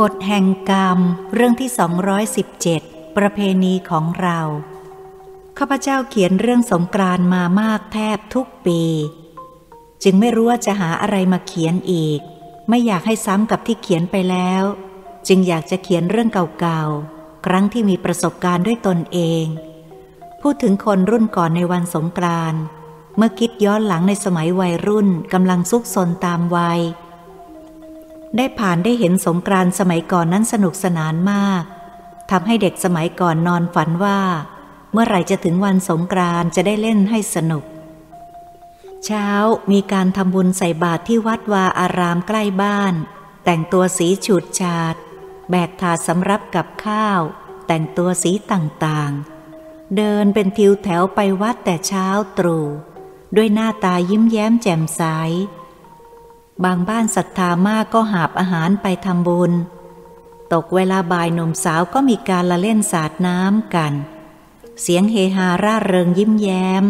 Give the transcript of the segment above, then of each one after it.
กฎแห่งกรรมเรื่องที่ 217 ประเพณีของเรา ข้าพเจ้าเขียนเรื่องสงกรานมามากแทบทุกปี จึงไม่รู้ว่าจะหาอะไรมาเขียนอีก ไม่อยากให้ซ้ำกับที่เขียนไปแล้ว จึงอยากจะเขียนเรื่องเก่าๆ ครั้งที่มีประสบการณ์ด้วยตนเอง พูดถึงคนรุ่นก่อนในวันสงกรานเมื่อคิดย้อนหลังในสมัยวัยรุ่นกำลังซุกซนตามวัย ได้ผ่านได้เห็นสงกรานสมัยก่อนนั้นสนุกสนานมากทำให้เด็กสมัยก่อนนอนฝันว่า เมื่อไหร่จะถึงวันสงกรานจะได้เล่นให้สนุก เช้ามีการทำบุญใส่บาตรที่วัดวาอารามใกล้บ้าน แต่งตัวสีฉูดฉาด แบกถาดสำรับกับข้าว แต่งตัวสีต่างๆ เดินเป็นทิวแถวไปวัดแต่เช้าตรู่ด้วยหน้าตายิ้มแย้มแจ่มใส บางบ้านศรัทธามากก็หาบอาหารไปทำบุญ ตกเวลาบ่ายหนุ่มสาวก็มีการละเล่นสาดน้ำกัน เสียงเฮฮาร่าเริงยิ้มแย้ม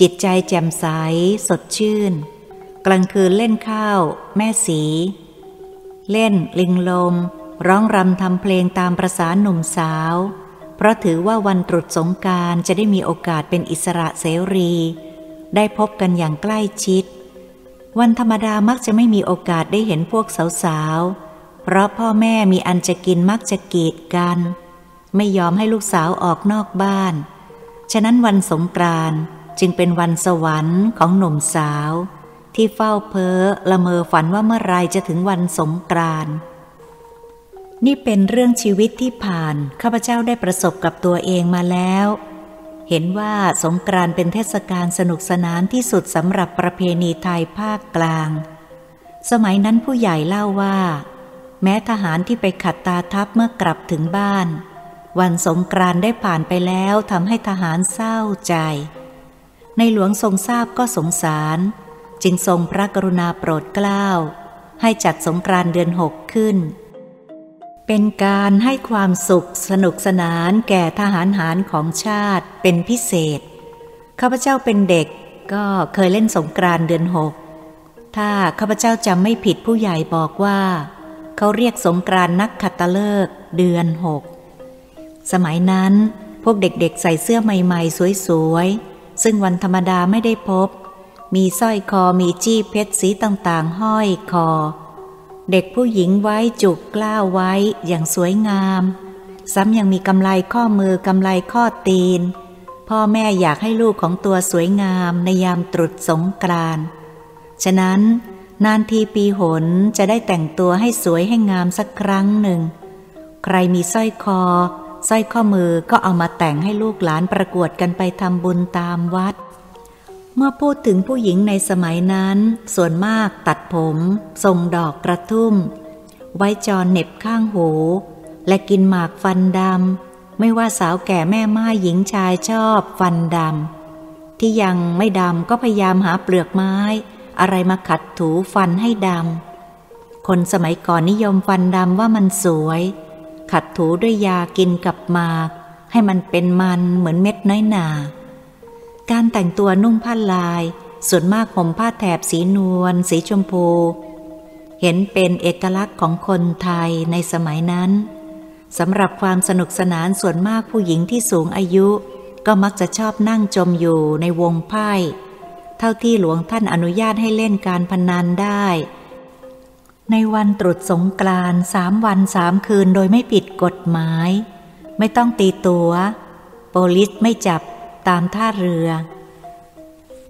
จิตใจแจ่มใส สดชื่น กลางคืนเล่นข้าว แม่สี เล่น ลิงลม ร้องรำทำเพลงตามประสานหนุ่มสาว เพราะถือว่าวันตรุษสงการจะได้มีโอกาสเป็นอิสระเสรี ได้พบกันอย่างใกล้ชิด วันธรรมดามักจะไม่มีโอกาสได้เห็นพวกสาวๆ เพราะพ่อแม่มีอันจะกินมักจะกีดกัน ไม่ยอมให้ลูกสาวออกนอกบ้าน ฉะนั้นวันสงกรานจึงเป็นวันสวรรค์ของหนุ่มสาว ที่เฝ้าเพ้อละเมอฝันว่าเมื่อไรจะถึงวันสงกรานนี่เป็นเรื่องชีวิตที่ผ่าน ข้าพเจ้าได้ประสบกับตัวเองมาแล้ว เห็นว่าสงกรานเป็นเทศกาลสนุกสนานที่สุดสำหรับประเพณีไทยภาคกลาง สมัยนั้นผู้ใหญ่เล่าว่า แม้ทหารที่ไปขัดตาทัพเมื่อกลับถึงบ้าน วันสงกรานได้ผ่านไปแล้วทำให้ทหารเศร้าใจ ในหลวงทรงทราบก็สงสาร จึงทรงพระกรุณาโปรดเกล้าให้จัดสงกรานเดือนหกขึ้น เป็นการให้ความสุขสนุกสนานแก่ทหารหารของชาติเป็นพิเศษ ข้าพเจ้าเป็นเด็กก็เคยเล่นสงกรานเดือนหก ถ้าข้าพเจ้าจำไม่ผิดผู้ใหญ่บอกว่า เขาเรียกสงกรานนักขัตฤกษ์เดือนหก สมัยนั้นพวกเด็กๆใส่เสื้อใหม่ๆ สวยๆ ซึ่งวันธรรมดาไม่ได้พบ มีสร้อยคอมีจี้เพชรสีต่างๆ ห้อยคอ เด็กผู้หญิงไว้จุกกล้าวไว้อย่างสวยงาม ซ้ำยังมีกำไลข้อมือกำไลข้อตีน พ่อแม่อยากให้ลูกของตัวสวยงามในยามตรุษสงกรานต์ฉะนั้นนานทีปีหนจะได้แต่งตัวให้สวยให้งามสักครั้งหนึ่ง ใครมีสร้อยคอสร้อยข้อมือก็เอามาแต่งให้ลูกหลานประกวดกันไปทำบุญตามวัด มื่อพูดถึงผู้หญิงในสมัยนั้น ส่วนมากตัดผม ทรงดอกกระทุ่ม ไว้จอนเน็บข้างหู และกินหมากฟันดำ ไม่ว่าสาวแก่แม่ไม้หญิงชายชอบฟันดำ ที่ยังไม่ดำก็พยายามหาเปลือกไม้ อะไรมาขัดถูฟันให้ดำ คนสมัยก่อนนิยมฟันดำว่ามันสวย ขัดถูด้วยยากินกับหมาก ให้มันเป็นมันเหมือนเม็ดน้อยหนา การแต่งตัวนุ่งผ้าลาย ส่วนมากห่มผ้าแถบสีนวล สีชมพู เห็นเป็นเอกลักษณ์ของคนไทยในสมัยนั้นสำหรับความสนุกสนานส่วนมากผู้หญิงที่สูงอายุ ก็มักจะชอบนั่งจมอยู่ในวงไพ่ เท่าที่หลวงท่านอนุญาตให้เล่นการพนันได้ ในวันตรุษสงกรานสามวันสามคืนโดยไม่ผิดกฎหมาย ไม่ต้องตีตัว โปลิสไม่จับ ตามท่าเรือ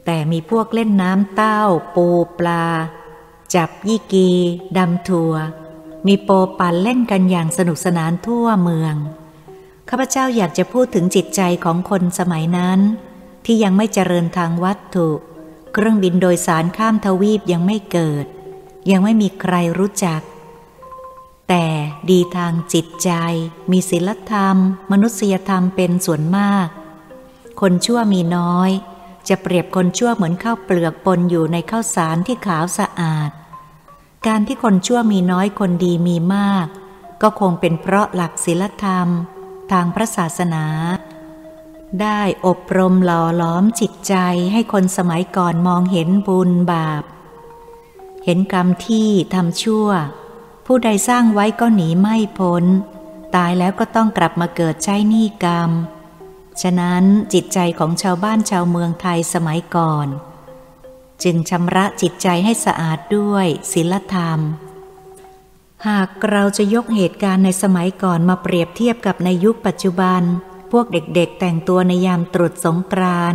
แต่มีพวกเล่นน้ำเต้า ปูปลา จับยี่กีดำทัว มีโปปันเล่นกันอย่างสนุกสนานทั่วเมือง ข้าพเจ้าอยากจะพูดถึงจิตใจของคนสมัยนั้น ที่ยังไม่เจริญทางวัตถุ เครื่องบินโดยสารข้ามทวีปยังไม่เกิด ยังไม่มีใครรู้จักแต่ดีทางจิตใจ มีศีลธรรม มนุษยธรรมเป็นส่วนมาก คนชั่วมีน้อย จะเปรียบคนชั่วเหมือนข้าวเปลือกปนอยู่ในข้าวสารที่ขาวสะอาด การที่คนชั่วมีน้อยคนดีมีมาก ก็คงเป็นเพราะหลักศีลธรรม ทางพระศาสนา ได้อบรมหล่อล้อมจิตใจให้คนสมัยก่อนมองเห็นบุญบาป เห็นกรรมที่ทำชั่ว ผู้ใดสร้างไว้ก็หนีไม่พ้น ตายแล้วก็ต้องกลับมาเกิดใช้หนี้กรรม ฉะนั้นจิตใจของชาวบ้านชาวเมืองไทยสมัยก่อน จึงชำระจิตใจให้สะอาดด้วยศีลธรรม หากเราจะยกเหตุการณ์ในสมัยก่อนมาเปรียบเทียบกับในยุคปัจจุบัน พวกเด็กๆแต่งตัวในยามตรุษสงกราน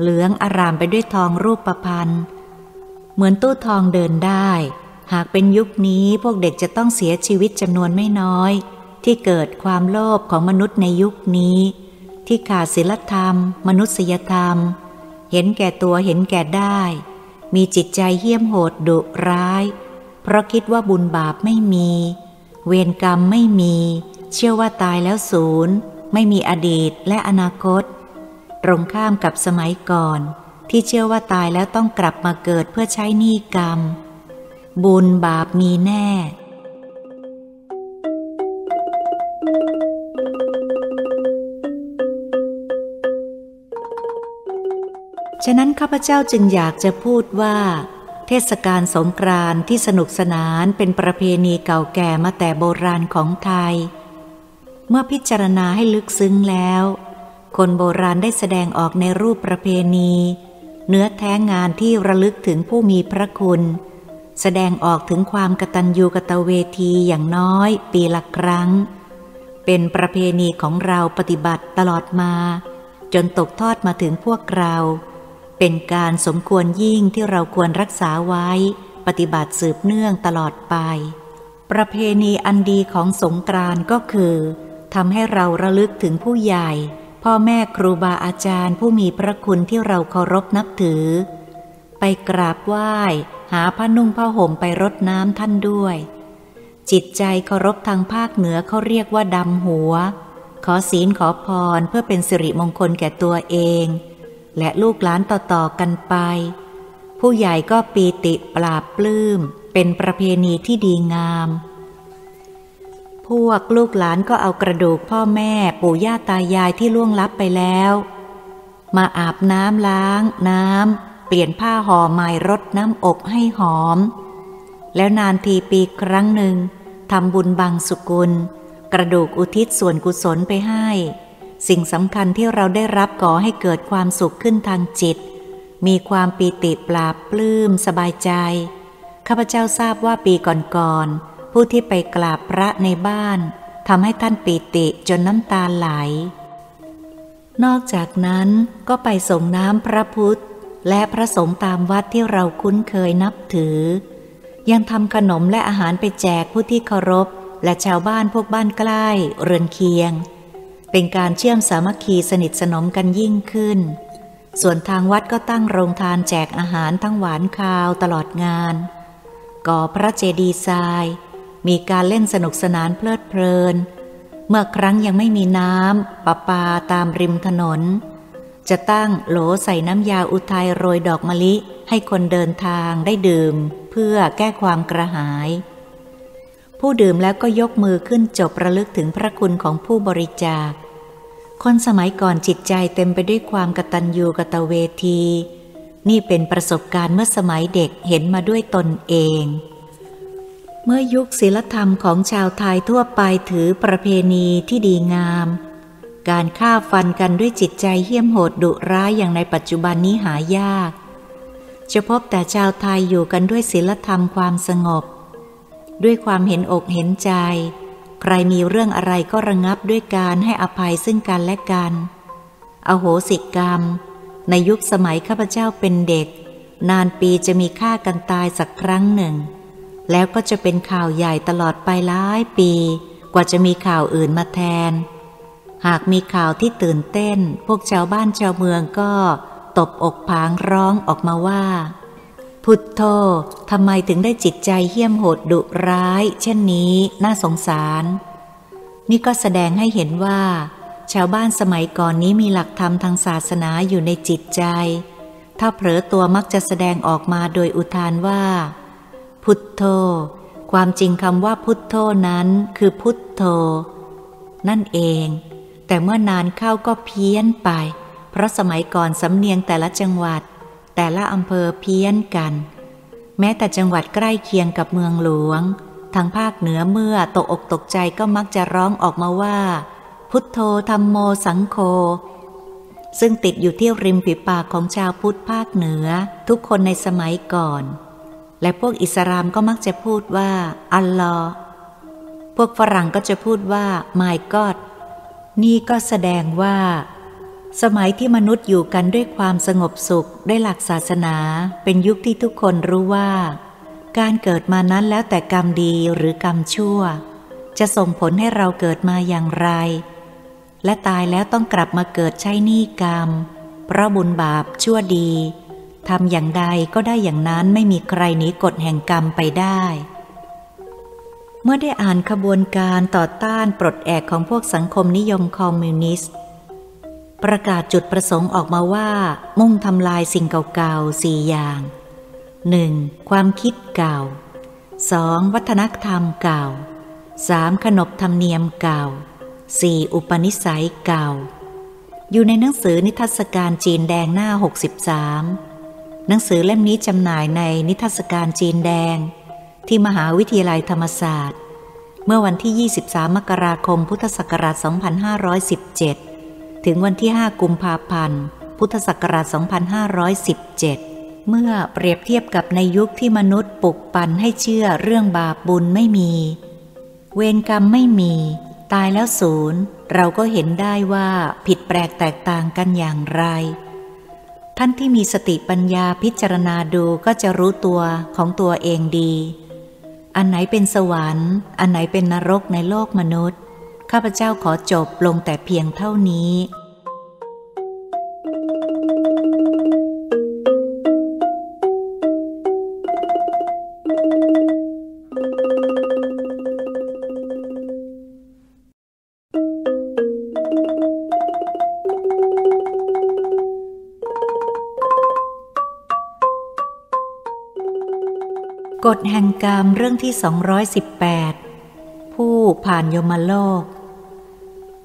เหลืองอารามไปด้วยทองรูปประพันธ์เหมือนตู้ทองเดินได้ หากเป็นยุคนี้พวกเด็กจะต้องเสียชีวิตจำนวนไม่น้อย ที่เกิดความโลภของมนุษย์ในยุคนี้ ที่ขาดศีลธรรม มนุษยธรรม เห็นแก่ตัวเห็นแก่ได้ มีจิตใจเหี้ยมโหดดุร้าย เพราะคิดว่าบุญบาปไม่มี เวรกรรมไม่มี เชื่อว่าตายแล้วศูนย์ไม่มีอดีตและอนาคต ตรงข้ามกับสมัยก่อน ที่เชื่อว่าตายแล้วต้องกลับมาเกิดเพื่อใช้หนี้กรรม บุญบาปมีแน่ ฉะนั้นข้าพเจ้าจึงอยากจะพูดว่า เทศกาลสงกรานต์ที่สนุกสนานเป็นประเพณีเก่าแก่มาแต่โบราณของไทย เมื่อพิจารณาให้ลึกซึ้งแล้ว คนโบราณได้แสดงออกในรูปประเพณี เนื้อแท้งานที่ระลึกถึงผู้มีพระคุณ แสดงออกถึงความกตัญญูกตเวทีอย่างน้อย ปีละครั้ง เป็นประเพณีของเราปฏิบัติตลอดมา จนตกทอดมาถึงพวกเรา เป็นการสมควรยิ่งที่เราควรรักษาไว้ ปฏิบัติสืบเนื่องตลอดไป ประเพณีอันดีของสงกรานก็คือทำให้เราระลึกถึงผู้ใหญ่ พ่อแม่ครูบาอาจารย์ผู้มีพระคุณที่เราเคารพนับถือ ไปกราบไหว้หาผ้านุ่งผ้าห่มไปรดน้ำท่านด้วย จิตใจเคารพทางภาคเหนือเขาเรียกว่าดำหัว ขอศีลขอพรเพื่อเป็นสิริมงคลแก่ตัวเอง และลูกหลานต่อๆกันไป ผู้ใหญ่ก็ปีติปราบปลื้ม เป็นประเพณีที่ดีงาม พวกลูกหลานก็เอากระดูกพ่อแม่ปู่ย่าตายายที่ล่วงลับไปแล้ว มาอาบน้ำล้าง น้ำเปลี่ยนผ้าห่อใหม่รดน้ำอบให้หอม แล้วนานทีปีครั้งหนึ่งทำบุญบังสุกุล กระดูกอุทิศส่วนกุศลไปให้ สิ่งสำคัญที่เราได้รับก่อให้เกิดความสุขขึ้นทางจิต มีความปีติปราบปลื้มสบายใจ ข้าพเจ้าทราบว่าปีก่อนๆ ผู้ที่ไปกราบพระในบ้านทำให้ท่านปีติจนน้ำตาไหล นอกจากนั้นก็ไปส่งน้ำพระพุทธ และพระสงฆ์ตามวัดที่เราคุ้นเคยนับถือ ยังทำขนมและอาหารไปแจกผู้ที่เคารพ และชาวบ้านพวกบ้านใกล้เรือนเคียง เป็นการเชื่อมสามัคคีสนิทสนมกันยิ่งขึ้น ส่วนทางวัดก็ตั้งโรงทานแจกอาหารทั้งหวานคาวตลอดงาน ก่อพระเจดีย์ทราย มีการเล่นสนุกสนานเพลิดเพลิน เมื่อครั้งยังไม่มีน้ำประปาตามริมถนน จะตั้งโหลใส่น้ำยาอุทัยโรยดอกมะลิให้คนเดินทางได้ดื่ม เพื่อแก้ความกระหาย ผู้ดื่มแล้วก็ยกมือขึ้นจบระลึกถึงพระคุณของผู้บริจาค คนสมัยก่อนจิตใจเต็มไปด้วยความกตัญญูกตเวที นี่เป็นประสบการณ์เมื่อสมัยเด็กเห็นมาด้วยตนเอง เมื่อยุคศิลธรรมของชาวไทยทั่วไปถือประเพณีที่ดีงาม การฆ่าฟันกันด้วยจิตใจเหี้ยมโหดดุร้ายอย่างในปัจจุบันนี้หายาก จะพบแต่ชาวไทยอยู่กันด้วยศิลธรรมความสงบ ด้วยความเห็นอกเห็นใจ ใครมีเรื่องอะไรก็ระงับด้วยการให้อภัยซึ่งกันและกัน อโหสิกรรม ในยุคสมัยข้าพเจ้าเป็นเด็ก นานปีจะมีฆ่ากันตายสักครั้งหนึ่ง แล้วก็จะเป็นข่าวใหญ่ตลอดไปหลายปี กว่าจะมีข่าวอื่นมาแทน หากมีข่าวที่ตื่นเต้น พวกชาวบ้านชาวเมืองก็ตบอกผางร้องออกมาว่า พุทโธทำไมถึงได้จิตใจเหี้ยมโหดดุร้าย เช่นนี้น่าสงสาร นี่ก็แสดงให้เห็นว่า ชาวบ้านสมัยก่อนนี้มีหลักธรรมทางศาสนาอยู่ในจิตใจ ถ้าเผลอตัวมักจะแสดงออกมาโดยอุทานว่า พุทโธ ความจริงคำว่าพุทโธนั้นคือพุทโธ นั่นเอง แต่เมื่อนานเข้าก็เพี้ยนไป เพราะสมัยก่อนสำเนียงแต่ละจังหวัด แต่ละอำเภอเพี้ยนกัน แม้แต่จังหวัดใกล้เคียงกับเมืองหลวง ทางภาคเหนือเมื่อตกอกตกใจก็มักจะร้องออกมาว่า พุทโธธรรมโมสังโฆซึ่งติดอยู่ที่ริมฝีปากของชาวพุทธภาคเหนือ ทุกคนในสมัยก่อน และพวกอิสลามก็มักจะพูดว่า อัลลอฮ์พวกฝรั่งก็จะพูดว่า my god นี่ก็แสดงว่า สมัยที่มนุษย์อยู่กันด้วยความสงบสุขได้หลักศาสนา เป็นยุคที่ทุกคนรู้ว่า การเกิดมานั้นแล้วแต่กรรมดีหรือกรรมชั่ว จะส่งผลให้เราเกิดมาอย่างไร และตายแล้วต้องกลับมาเกิดใช้หนี้กรรม เพราะบุญบาปชั่วดีทำอย่างใดก็ได้อย่างนั้นไม่มีใครหนีกฎแห่งกรรมไปได้ เมื่อได้อ่านขบวนการต่อต้านปลดแอกของพวกสังคมนิยมคอมมิวนิสต์ ประกาศจุดประสงค์ออกมาว่า มุ่งทำลายสิ่งเก่าๆสี่อย่าง 1. ความคิดเก่า 2. วัฒนธรรมเก่า 3. ขนบธรรมเนียมเก่า 4. อุปนิสัยเก่า อยู่ในหนังสือนิทรรศการจีนแดงหน้า 63 หนังสือเล่มนี้จำหน่ายในนิทรรศการจีนแดง ที่มหาวิทยาลัยธรรมศาสตร์ เมื่อวันที่ 23 มกราคม พุทธศักราช 2517 ถึงวันที่ 5 กุมภาพันธ์ พุทธศักราช 2517 เมื่อเปรียบเทียบกับในยุคที่มนุษย์ปลุกปั่นให้เชื่อเรื่องบาปบุญไม่มี เวรกรรมไม่มี ตายแล้วศูนย์ เราก็เห็นได้ว่าผิดแปลกแตกต่างกันอย่างไร ท่านที่มีสติปัญญาพิจารณาดูก็จะรู้ตัวของตัวเองดี อันไหนเป็นสวรรค์ อันไหนเป็นนรกในโลกมนุษย์ ข้าพเจ้าขอจบลงแต่เพียงเท่านี้ กฎแห่งกรรมเรื่องที่ 218 ผู้ผ่านยมโลก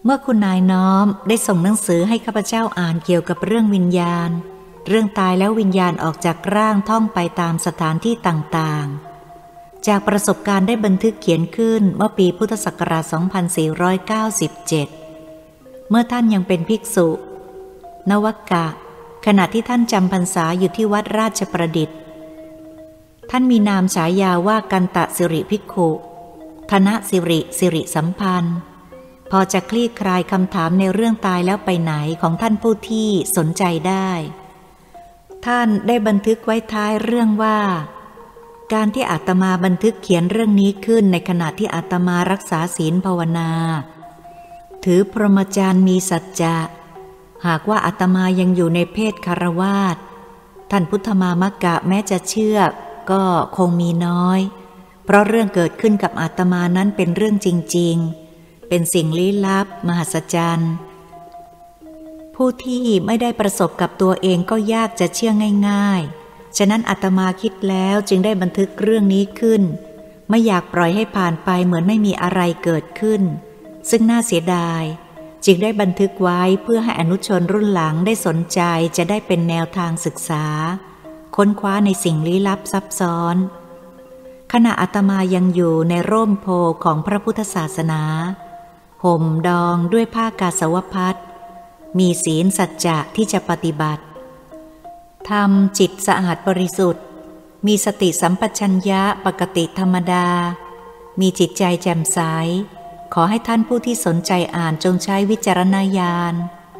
เมื่อคุณนายน้อมได้ส่งหนังสือให้ข้าพเจ้าอ่านเกี่ยวกับเรื่องวิญญาณ เรื่องตายแล้ววิญญาณออกจากร่างท่องไปตามสถานที่ต่างๆ จากประสบการณ์ได้บันทึกเขียนขึ้นเมื่อปีพุทธศักราช 2497 เมื่อท่านยังเป็นภิกษุ นวกะ ขณะที่ท่านจำพรรษาอยู่ที่วัดราชประดิษฐ์ ท่านมีนามฉายาว่ากันตะสิริพิกขุ ธนสิริสิริสัมพันธ์ พอจะคลี่คลายคำถามในเรื่องตายแล้วไปไหนของท่านผู้ที่สนใจได้ ท่านได้บันทึกไว้ท้ายเรื่องว่า การที่อาตมาบันทึกเขียนเรื่องนี้ขึ้นในขณะที่อาตมารักษาศีลภาวนา ถือพรหมจรรย์มีสัจจะหากว่าอาตมายังอยู่ในเพศคารวาสท่านพุทธมามกะแม้จะเชื่อก็คงมีน้อย เพราะเรื่องเกิดขึ้นกับอาตมานั้นเป็นเรื่องจริง ๆ เป็นสิ่งลี้ลับ มหัศจรรย์ ผู้ที่ไม่ได้ประสบกับตัวเองก็ยากจะเชื่อง่าย ๆ ฉะนั้นอาตมาคิดแล้วจึงได้บันทึกเรื่องนี้ขึ้น ไม่อยากปล่อยให้ผ่านไปเหมือนไม่มีอะไรเกิดขึ้น ซึ่งน่าเสียดาย จึงได้บันทึกไว้เพื่อให้อนุชนรุ่นหลังได้สนใจจะได้เป็นแนวทางศึกษา ค้นคว้าในสิ่งลี้ลับซับซ้อน ขณะอาตมายังอยู่ในร่มโพของพระพุทธศาสนา ห่มดองด้วยผ้ากาสาวพัดมีศีลสัจจะที่จะปฏิบัติทำจิตสะอาดบริสุทธิ์ มีสติสัมปชัญญะปกติธรรมดา มีจิตใจแจ่มใส ขอให้ท่านผู้ที่สนใจอ่านจงใช้วิจารณญาณ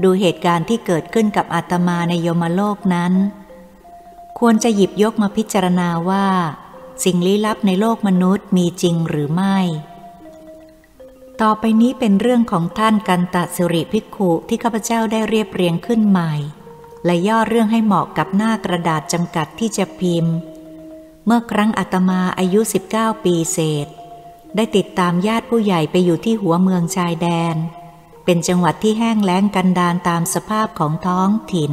ดูเหตุการณ์ที่เกิดขึ้นกับอาตมาในโยมโลกนั้น ควรจะหยิบยกมาพิจารณาว่า สิ่งลี้ลับในโลกมนุษย์มีจริงหรือไม่ ต่อไปนี้เป็นเรื่องของท่านกันตะสิริพิกุที่ข้าพเจ้าได้เรียบเรียงขึ้นใหม่ และย่อเรื่องให้เหมาะกับหน้ากระดาษจำกัดที่จะพิมพ์ เมื่อครั้งอาตมาอายุ 19 ปีเศษ ได้ติดตามญาติผู้ใหญ่ไปอยู่ที่หัวเมืองชายแดน เป็นจังหวัดที่แห้งแล้งกันดานตามสภาพของท้องถิ่น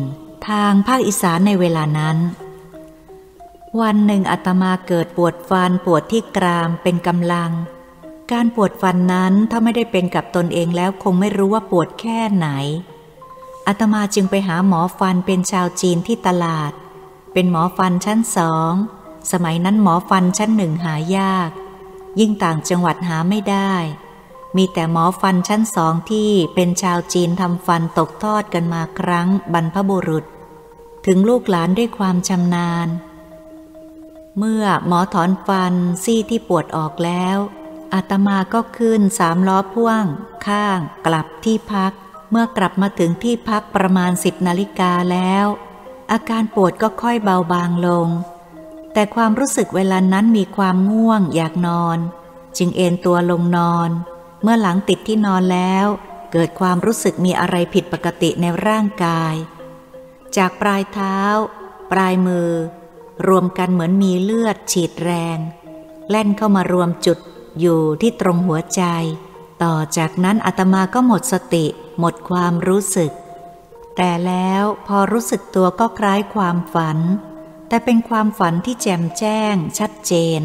ทางภาคอีสานในเวลานั้น วันหนึ่งอาตมาเกิดปวดฟันปวดที่กรามเป็นกำลัง การปวดฟันนั้นถ้าไม่ได้เป็นกับตนเองแล้วคงไม่รู้ว่าปวดแค่ไหนอาตมาจึงไปหาหมอฟันเป็นชาวจีนที่ตลาด เป็นหมอฟันชั้นสอง สมัยนั้นหมอฟันชั้นหนึ่งหายาก ยิ่งต่างจังหวัดหาไม่ได้ มีแต่หมอฟันชั้นสองที่เป็นชาวจีนทำฟันตกทอดกันมาครั้งบรรพบุรุษ ถึงลูกหลานด้วยความชำนาญ เมื่อหมอถอนฟันซี่ที่ปวดออกแล้ว อาตมาก็ขึ้นสามล้อพ่วง ข้าง กลับที่พัก เมื่อกลับมาถึงที่พักประมาณสิบนาฬิกาแล้ว อาการปวดก็ค่อยเบาบางลง แต่ความรู้สึกเวลานั้นมีความง่วงอยากนอน จึงเอนตัวลงนอน เมื่อหลังติดที่นอนแล้ว เกิดความรู้สึกมีอะไรผิดปกติในร่างกาย จากปลายเท้า ปลายมือ รวมกันเหมือนมีเลือดฉีดแรง แล่นเข้ามารวมจุดอยู่ที่ตรงหัวใจ ต่อจากนั้นอาตมาก็หมดสติ หมดความรู้สึก แต่แล้วพอรู้สึกตัวก็คล้ายความฝัน แต่เป็นความฝันที่แจ่มแจ้ง ชัดเจน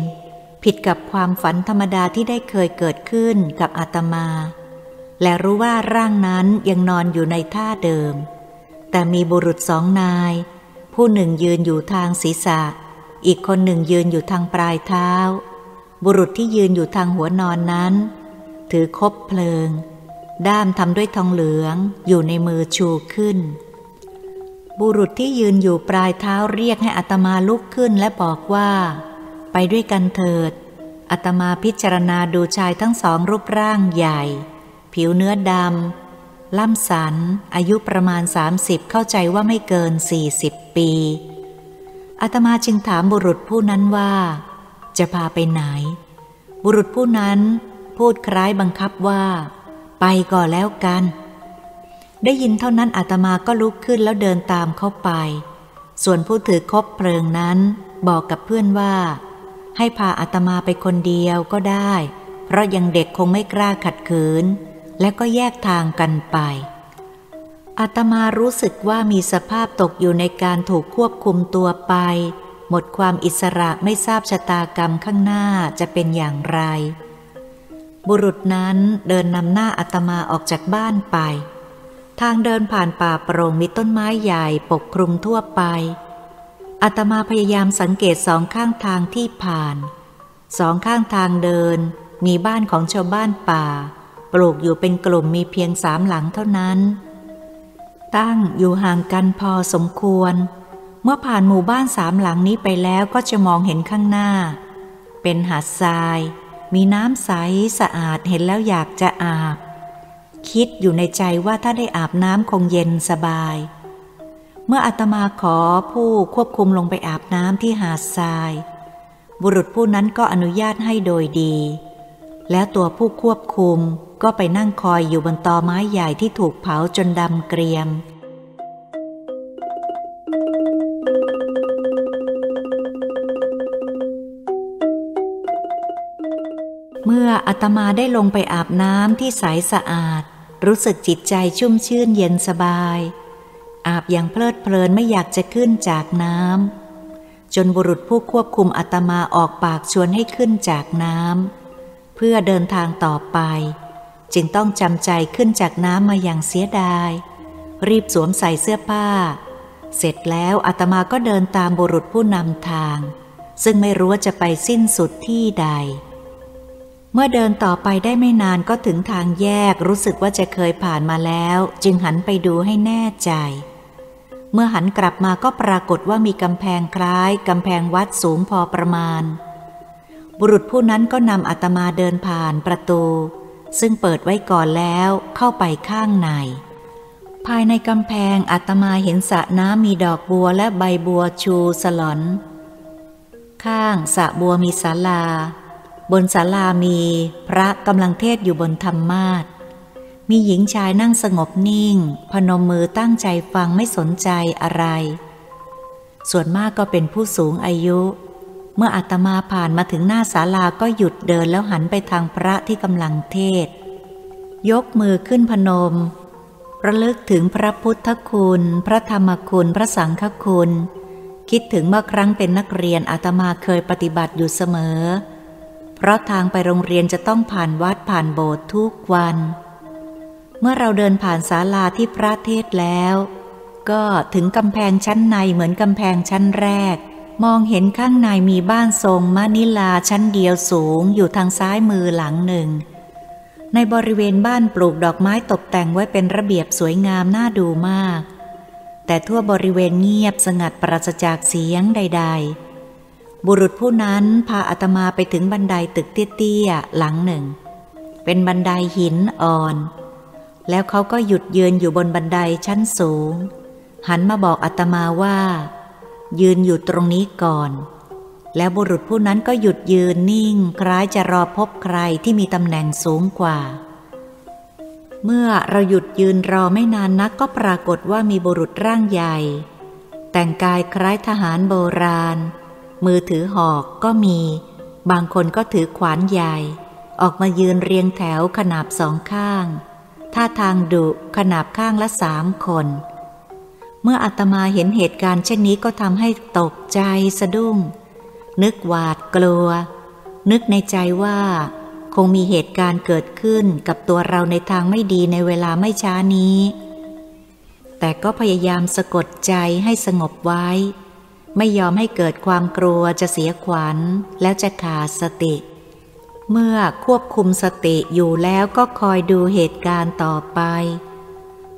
ผิดกับความฝันธรรมดาที่ได้เคยเกิดขึ้นกับอาตมา และรู้ว่าร่างนั้นยังนอนอยู่ในท่าเดิม แต่มีบุรุษสองนาย ผู้หนึ่งยืนอยู่ทางศีรษะ อีกคนหนึ่งยืนอยู่ทางปลายเท้า บุรุษที่ยืนอยู่ทางหัวนอนนั้น ถือคบเพลิง ด้ามทำด้วยทองเหลืองอยู่ในมือชูขึ้น บุรุษที่ยืนอยู่ปลายเท้าเรียกให้อัตมาลุกขึ้นและบอกว่า ไปด้วยกันเถิดอัตมาพิจารณาดูชายทั้งสองรูปร่างใหญ่ ผิวเนื้อดำ ล่ำสัน อายุประมาณ 30 เข้าใจว่าไม่เกิน 40 ปีอาตมาจึงถามบุรุษผู้นั้นว่า จะพาไปไหน บุรุษผู้นั้นพูดคล้ายบังคับว่า ไปก่อนแล้วกัน ได้ยินเท่านั้นอาตมาก็ลุกขึ้นแล้วเดินตามเข้าไป ส่วนผู้ถือคบเพลิงนั้นบอกกับเพื่อนว่า ให้พาอาตมาไปคนเดียวก็ได้ เพราะยังเด็กคงไม่กล้าขัดขืน และก็แยกทางกันไป อาตมารู้สึกว่ามีสภาพตกอยู่ในการถูกควบคุมตัวไป หมดความอิสระไม่ทราบชะตากรรมข้างหน้าจะเป็นอย่างไร บุรุษนั้นเดินนำหน้าอาตมาออกจากบ้านไป ทางเดินผ่านป่าโปร่งมีต้นไม้ใหญ่ปกคลุมทั่วไปอาตมาพยายามสังเกตสองข้างทางที่ผ่าน สองข้างทางเดินมีบ้านของชาวบ้านป่า ปลูกอยู่เป็นกลุ่มมีเพียงสามหลังเท่านั้น ตั้งอยู่ห่างกันพอสมควร เมื่อผ่านหมู่บ้านสามหลังนี้ไปแล้วก็จะมองเห็นข้างหน้า เป็นหาดทราย มีน้ำใสสะอาดเห็นแล้วอยากจะอาบ คิดอยู่ในใจว่าถ้าได้อาบน้ำคงเย็นสบาย เมื่ออาตมาขอผู้ควบคุมลงไปอาบน้ำที่หาดทราย บุรุษผู้นั้นก็อนุญาตให้โดยดี แล้วตัวผู้ควบคุม ก็ไปนั่งคอยอยู่บนตอไม้ใหญ่ที่ถูกเผาจนดำเกรียม เมื่ออาตมาได้ลงไปอาบน้ำที่ใสสะอาด รู้สึกจิตใจชุ่มชื่นเย็นสบาย อาบอย่างเพลิดเพลินไม่อยากจะขึ้นจากน้ำจนบุรุษผู้ควบคุมอาตมาออกปากชวนให้ขึ้นจากน้ำเพื่อเดินทางต่อไป จึงต้องจำใจขึ้นจากน้ำมาอย่างเสียดาย รีบสวมใส่เสื้อผ้า เสร็จแล้วอาตมาก็เดินตามบุรุษผู้นำทาง ซึ่งไม่รู้ว่าจะไปสิ้นสุดที่ใด เมื่อเดินต่อไปได้ไม่นานก็ถึงทางแยกรู้สึกว่าจะเคยผ่านมาแล้ว จึงหันไปดูให้แน่ใจ เมื่อหันกลับมาก็ปรากฏว่ามีกำแพงคล้ายกำแพงวัดสูงพอประมาณ บุรุษผู้นั้นก็นำอาตมาเดินผ่านประตู ซึ่งเปิดไว้ก่อนแล้วเข้าไปข้างใน ภายในกำแพงอาตมาเห็นสระน้ำมีดอกบัวและใบบัวชูสลอน ข้างสระบัวมีศาลา บนศาลามีพระกำลังเทศอยู่บนธรรมาทมีหญิงชายนั่งสงบนิ่ง พนมมือตั้งใจฟังไม่สนใจอะไร ส่วนมากก็เป็นผู้สูงอายุ เมื่ออาตมาผ่านมาถึงหน้าศาลาก็หยุดเดินแล้วหันไปทางพระที่กำลังเทศ ยกมือขึ้นพนม ระลึกถึงพระพุทธคุณ พระธรรมคุณ พระสังฆคุณ คิดถึงเมื่อครั้งเป็นนักเรียนอาตมาเคยปฏิบัติอยู่เสมอ เพราะทางไปโรงเรียนจะต้องผ่านวัดผ่านโบสถ์ทุกวัน เมื่อเราเดินผ่านศาลาที่พระเทศแล้ว ก็ถึงกำแพงชั้นในเหมือนกำแพงชั้นแรก มองเห็นข้างในมีบ้านทรงมะนิลาชั้นเดียวสูงอยู่ทางซ้ายมือหลังหนึ่ง ในบริเวณบ้านปลูกดอกไม้ตกแต่งไว้เป็นระเบียบสวยงามน่าดูมาก แต่ทั่วบริเวณเงียบสงัดปราศจากเสียงใด ๆ บุรุษผู้นั้นพาอาตมาไปถึงบันไดตึกเตี้ยๆหลังหนึ่ง เป็นบันไดหินอ่อน แล้วเขาก็หยุดยืนอยู่บนบันไดชั้นสูง หันมาบอกอาตมาว่า ยืนอยู่ตรงนี้ก่อน แล้วบุรุษผู้นั้นก็หยุดยืนนิ่งคล้ายจะรอพบใครที่มีตำแหน่งสูงกว่า เมื่อเราหยุดยืนรอไม่นานนักก็ปรากฏว่ามีบุรุษร่างใหญ่ แต่งกายคล้ายทหารโบราณ มือถือหอกก็มี บางคนก็ถือขวานใหญ่ ออกมายืนเรียงแถวขนาบสองข้างท่าทางดุขนาบข้างละสามคน เมื่ออาตมาเห็นเหตุการณ์เช่นนี้ก็ทำให้ตกใจสะดุ้ง นึกหวาดกลัว นึกในใจว่า คงมีเหตุการณ์เกิดขึ้นกับตัวเราในทางไม่ดีในเวลาไม่ช้านี้ แต่ก็พยายามสะกดใจให้สงบไว้ ไม่ยอมให้เกิดความกลัวจะเสียขวัญ แล้วจะขาดสติ เมื่อควบคุมสติอยู่แล้วก็คอยดูเหตุการณ์ต่อไป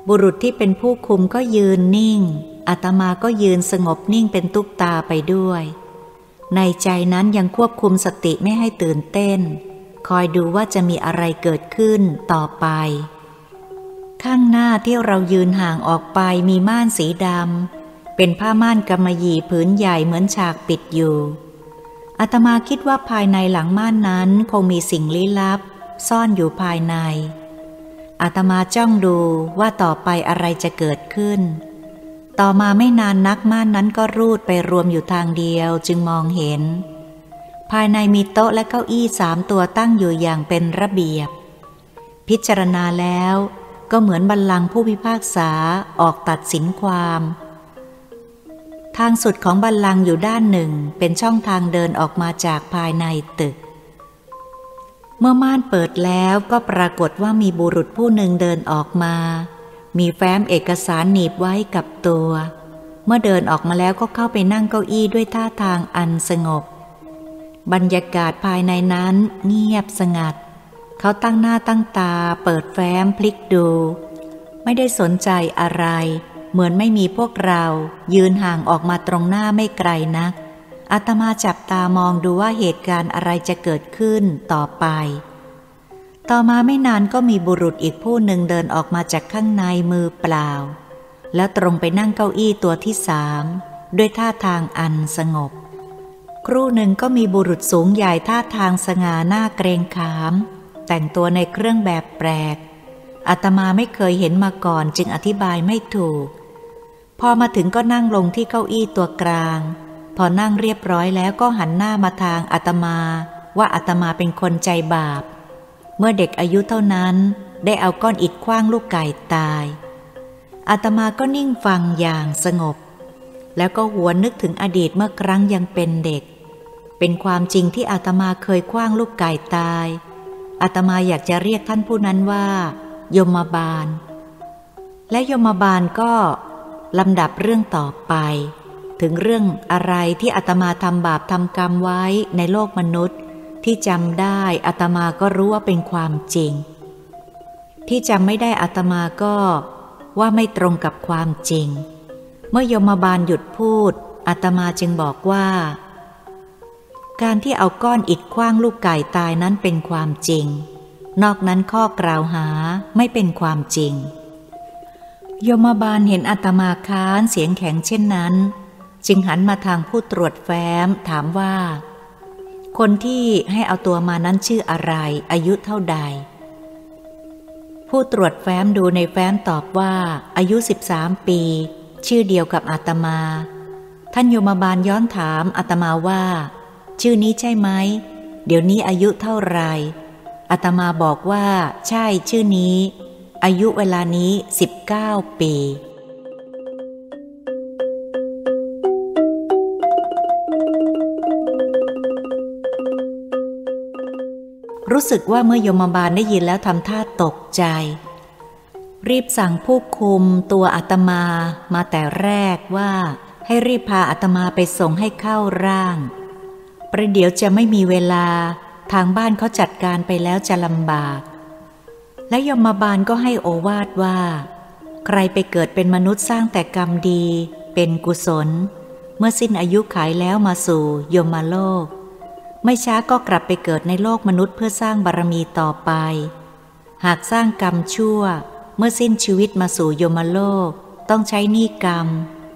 บุรุษที่เป็นผู้คุมก็ยืนนิ่ง อาตมาก็ยืนสงบนิ่งเป็นตุ๊กตาไปด้วย ในใจนั้นยังควบคุมสติไม่ให้ตื่นเต้น คอยดูว่าจะมีอะไรเกิดขึ้นต่อไป ข้างหน้าที่เรายืนห่างออกไปมีม่านสีดำ เป็นผ้าม่านกำมะหยี่ผืนใหญ่เหมือนฉากปิดอยู่อาตมาคิดว่าภายในหลังม่านนั้นคงมีสิ่งลี้ลับ ซ่อนอยู่ภายใน อาตมาจ้องดูว่าต่อไปอะไรจะเกิดขึ้น ต่อมาไม่นานนักม่านนั้นก็รูดไปรวมอยู่ทางเดียวจึงมองเห็น ภายในมีโต๊ะและเก้าอี้สามตัวตั้งอยู่อย่างเป็นระเบียบ พิจารณาแล้วก็เหมือนบัลลังก์ผู้พิพากษาออกตัดสินความ ทางสุดของบัลลังก์อยู่ด้านหนึ่งเป็นช่องทางเดินออกมาจากภายในตึก เมื่อม่านเปิดแล้วก็ปรากฏว่ามีบุรุษผู้หนึ่งเดินออกมา มีแฟ้มเอกสารหนีบไว้กับตัว เมื่อเดินออกมาแล้วก็เข้าไปนั่งเก้าอี้ด้วยท่าทางอันสงบ บรรยากาศภายในนั้นเงียบสงัด เขาตั้งหน้าตั้งตา เปิดแฟ้มพลิกดู ไม่ได้สนใจอะไร เหมือนไม่มีพวกเรา ยืนห่างออกมาตรงหน้าไม่ไกลนัก อาตมาจับตามองดูว่าเหตุการณ์อะไรจะเกิดขึ้นต่อไป ต่อมาไม่นานก็มีบุรุษอีกผู้หนึ่งเดินออกมาจากข้างในมือเปล่า แล้วตรงไปนั่งเก้าอี้ตัวที่สามด้วยท่าทางอันสงบ ครู่หนึ่งก็มีบุรุษสูงใหญ่ท่าทางสง่าหน้าเกรงขาม แต่งตัวในเครื่องแบบแปลกอาตมาไม่เคยเห็นมาก่อนจึงอธิบายไม่ถูก พอมาถึงก็นั่งลงที่เก้าอี้ตัวกลาง พอนั่งเรียบร้อยแล้วก็หันหน้ามาทางอาตมา ว่าอาตมาเป็นคนใจบาป เมื่อเด็กอายุเท่านั้นได้เอาก้อนอิฐคว้างลูกไก่ตายอาตมาก็นิ่งฟังอย่างสงบ แล้วก็หัวนึกถึงอดีตเมื่อครั้งยังเป็นเด็ก เป็นความจริงที่อาตมาเคยคว้างลูกไก่ตายอาตมาอยากจะเรียกท่านผู้นั้นว่า ยมบาล และยมบาลก็ลำดับเรื่องต่อไป ถึงเรื่องอะไรที่อาตมาทำบาปทำกรรมไว้ในโลกมนุษย์ ที่จำได้อาตมาก็รู้ว่าเป็นความจริง ที่จำไม่ได้อาตมาก็ว่าไม่ตรงกับความจริง เมื่อยมบาลหยุดพูดอาตมาจึงบอกว่า การที่เอาก้อนอิดคว้างลูกไก่ตายนั้นเป็นความจริง นอกนั้นข้อกล่าวหาไม่เป็นความจริงยมบาลเห็นอาตมาค้านเสียงแข็งเช่นนั้น จึงหันมาทางผู้ตรวจแฟ้มถามว่า คนที่ให้เอาตัวมานั้นชื่ออะไร อายุเท่าใด ผู้ตรวจแฟ้มดูในแฟ้มตอบว่า อายุ 13 ปี ชื่อเดียวกับอาตมา ท่านโยมบาลย้อนถามอาตมาว่า ชื่อนี้ใช่ไหม เดี๋ยวนี้อายุเท่าไรอาตมาบอกว่า ใช่ชื่อนี้ อายุเวลานี้ 19 ปี รู้สึกว่าเมื่อยมบาลได้ยินแล้วทำท่าตกใจ รีบสั่งผู้คุมตัวอาตมามาแต่แรกว่าให้รีบพาอาตมาไปส่งให้เข้าร่าง ประเดี๋ยวจะไม่มีเวลาทางบ้านเขาจัดการไปแล้วจะลำบาก และยมบาลก็ให้โอวาดว่า ใครไปเกิดเป็นมนุษย์สร้างแต่กรรมดี เป็นกุศล เมื่อสิ้นอายุขายแล้วมาสู่ยมโลก ไม่ช้าก็กลับไปเกิดในโลกมนุษย์เพื่อสร้างบารมีต่อไป หากสร้างกรรมชั่ว เมื่อสิ้นชีวิตมาสู่โยมโลก ต้องใช้หนี้กรรม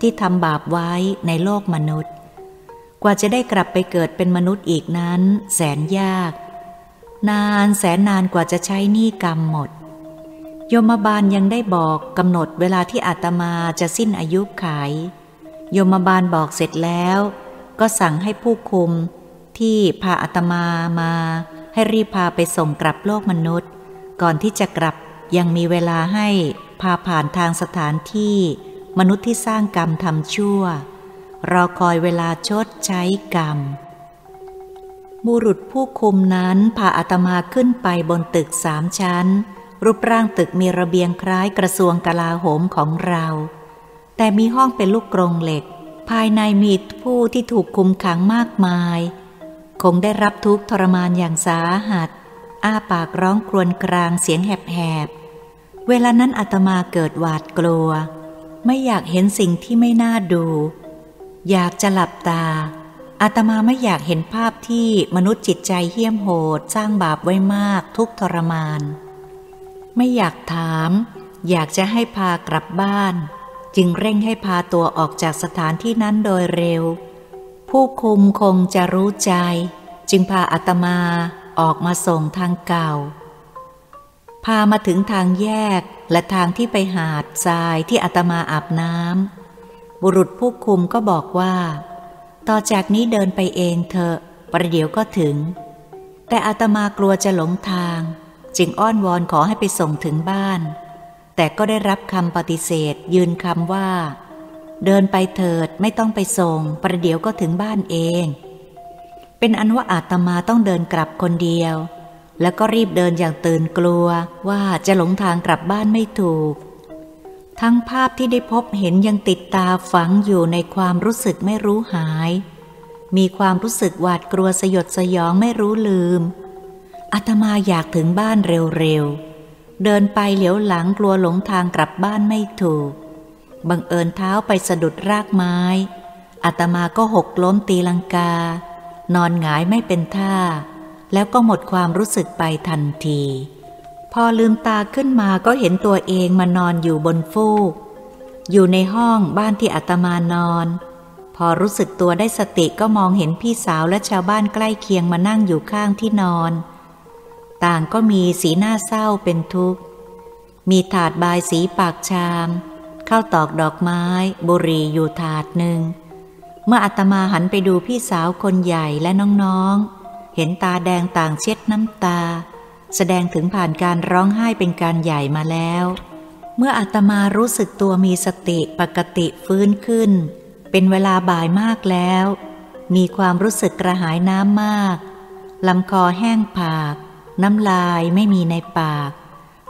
ที่ทำบาปไว้ในโลกมนุษย์ กว่าจะได้กลับไปเกิดเป็นมนุษย์อีกนั้น แสนยาก นานแสนนานกว่าจะใช้หนี้กรรมหมด โยมบาลยังได้บอกกำหนดเวลาที่อาตมาจะสิ้นอายุขาย โยมบาลบอกเสร็จแล้ว ก็สั่งให้ผู้คุม ที่พาอาตมามา ให้รีบพาไปส่งกลับโลกมนุษย์ ก่อนที่จะกลับยังมีเวลาให้พาผ่านทางสถานที่ มนุษย์ที่สร้างกรรมทำชั่ว รอคอยเวลาชดใช้กรรม บุรุษผู้คุมนั้นพาอาตมาขึ้นไปบนตึกสามชั้น รูปร่างตึกมีระเบียงคล้ายกระทรวงกลาโหมของเรา แต่มีห้องเป็นลูกกรงเหล็ก ภายในมีผู้ที่ถูกคุมขังมากมาย คงได้รับทุกข์ทรมานอย่างสาหัส อ้าปากร้องครวญกรางเสียงแหบๆ เวลานั้นอาตมาเกิดหวาดกลัว ไม่อยากเห็นสิ่งที่ไม่น่าดู อยากจะหลับตาอาตมาไม่อยากเห็นภาพที่มนุษย์จิตใจเหี้ยมโหดสร้างบาปไว้มากทุกทรมาน ไม่อยากถาม อยากจะให้พากลับบ้าน จึงเร่งให้พาตัวออกจากสถานที่นั้นโดยเร็ว ผู้คุมคงจะรู้ใจ จึงพาอาตมาออกมาส่งทางเก่า พามาถึงทางแยกและทางที่ไปหาดทรายที่อาตมาอาบน้ำบุรุษผู้คุมก็บอกว่า ต่อจากนี้เดินไปเองเถอะประเดี๋ยวก็ถึง แต่อาตมากลัวจะหลงทาง จึงอ้อนวอนขอให้ไปส่งถึงบ้าน แต่ก็ได้รับคำปฏิเสธยืนคำว่า เดินไปเถิดไม่ต้องไปส่ง ประเดี๋ยวก็ถึงบ้านเอง เป็นอันว่าอาตมาต้องเดินกลับคนเดียว แล้วก็รีบเดินอย่างตื่นกลัวว่าจะหลงทางกลับบ้านไม่ถูก ทั้งภาพที่ได้พบเห็นยังติดตาฝังอยู่ในความรู้สึกไม่รู้หาย มีความรู้สึกหวาดกลัวสยดสยองไม่รู้ลืมอาตมาอยากถึงบ้านเร็วๆเดินไปเหลียวหลังกลัวหลงทางกลับบ้านไม่ถูก บังเอิญเท้าไปสะดุดรากไม้อาตมาก็หกล้มตีลังกา นอนหงายไม่เป็นท่า แล้วก็หมดความรู้สึกไปทันที พอลืมตาขึ้นมาก็เห็นตัวเองมานอนอยู่บนฟูก อยู่ในห้องบ้านที่อาตมานอน พอรู้สึกตัวได้สติก็มองเห็นพี่สาวและชาวบ้านใกล้เคียงมานั่งอยู่ข้างที่นอน ต่างก็มีสีหน้าเศร้าเป็นทุกข์ มีถาดบายสีปากชาม ข้าวตอกดอกไม้ บุรีอยู่ถาดหนึ่ง เมื่ออาตมาหันไปดูพี่สาวคนใหญ่และน้องๆ เห็นตาแดงต่างเช็ดน้ำตา แสดงถึงผ่านการร้องไห้เป็นการใหญ่มาแล้ว เมื่ออาตมารู้สึกตัวมีสติปกติฟื้นขึ้น เป็นเวลาบ่ายมากแล้ว มีความรู้สึกกระหายน้ำมากลำคอแห้งผาก น้ำลายไม่มีในปาก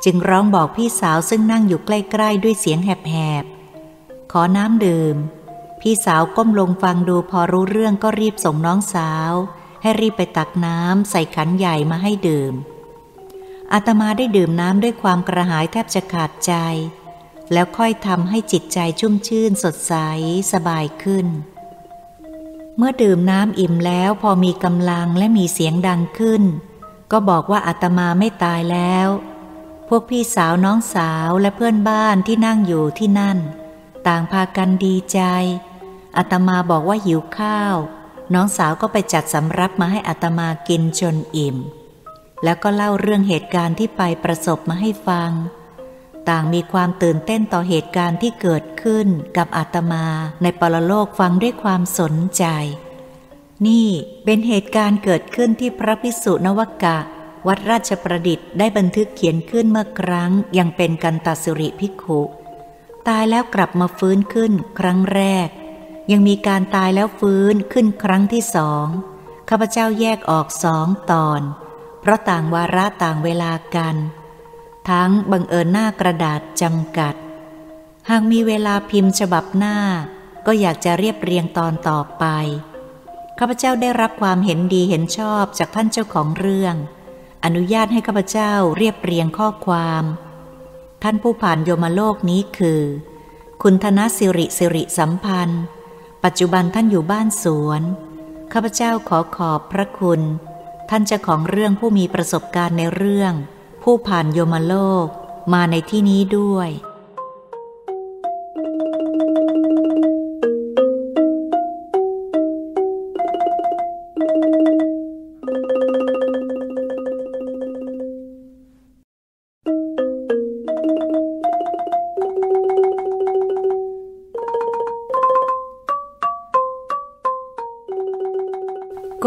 จึงร้องบอกพี่สาวซึ่งนั่งอยู่ใกล้ ๆ ด้วยเสียงแหบๆ ขอน้ำดื่ม พี่สาวก้มลงฟังดูพอรู้เรื่องก็รีบส่งน้องสาว ให้รีบไปตักน้ำใส่ขันใหญ่มาให้ดื่ม อาตมาได้ดื่มน้ำด้วยความกระหายแทบจะขาดใจ แล้วค่อยทำให้จิตใจชุ่มชื่นสดใสสบายขึ้น เมื่อดื่มน้ำอิ่มแล้วพอมีกำลังและมีเสียงดังขึ้น ก็บอกว่าอาตมาไม่ตายแล้ว พวกพี่สาวน้องสาวและเพื่อนบ้านที่นั่งอยู่ที่นั่น ต่างพากันดีใจอาตมาบอกว่าหิวข้าว น้องสาวก็ไปจัดสำรับมาให้อัตมากินจนอิ่ม แล้วก็เล่าเรื่องเหตุการณ์ที่ไปประสบมาให้ฟัง ต่างมีความตื่นเต้นต่อเหตุการณ์ที่เกิดขึ้นกับอาตมาในปรโลกฟังด้วยความสนใจ นี่เป็นเหตุการณ์เกิดขึ้นที่พระพิสุนวกะ วัดราชประดิษฐ์ได้บันทึกเขียนขึ้นเมื่อครั้งยังเป็นกันตสิริภิกขุ ตายแล้วกลับมาฟื้นขึ้นครั้งแรก ยังมีการตายแล้วฟื้นขึ้นครั้งที่สองข้าพเจ้าแยกออกสองตอน เพราะต่างวาระต่างเวลากัน ทั้งบังเอิญหน้ากระดาษจำกัด หากมีเวลาพิมพ์ฉบับหน้า ก็อยากจะเรียบเรียงตอนต่อไปข้าพเจ้าได้รับความเห็นดีเห็นชอบจากท่านเจ้าของเรื่อง อนุญาตให้ข้าพเจ้าเรียบเรียงข้อความ ท่านผู้ผ่านโยมโลกนี้คือ คุณธนสิริสิริสัมพันธ์ ปัจจุบันท่านอยู่บ้านสวน ข้าพเจ้าขอขอบพระคุณ ท่านเจ้าของเรื่องผู้มีประสบการณ์ในเรื่อง ผู้ผ่านโยมโลกมาในที่นี้ด้วย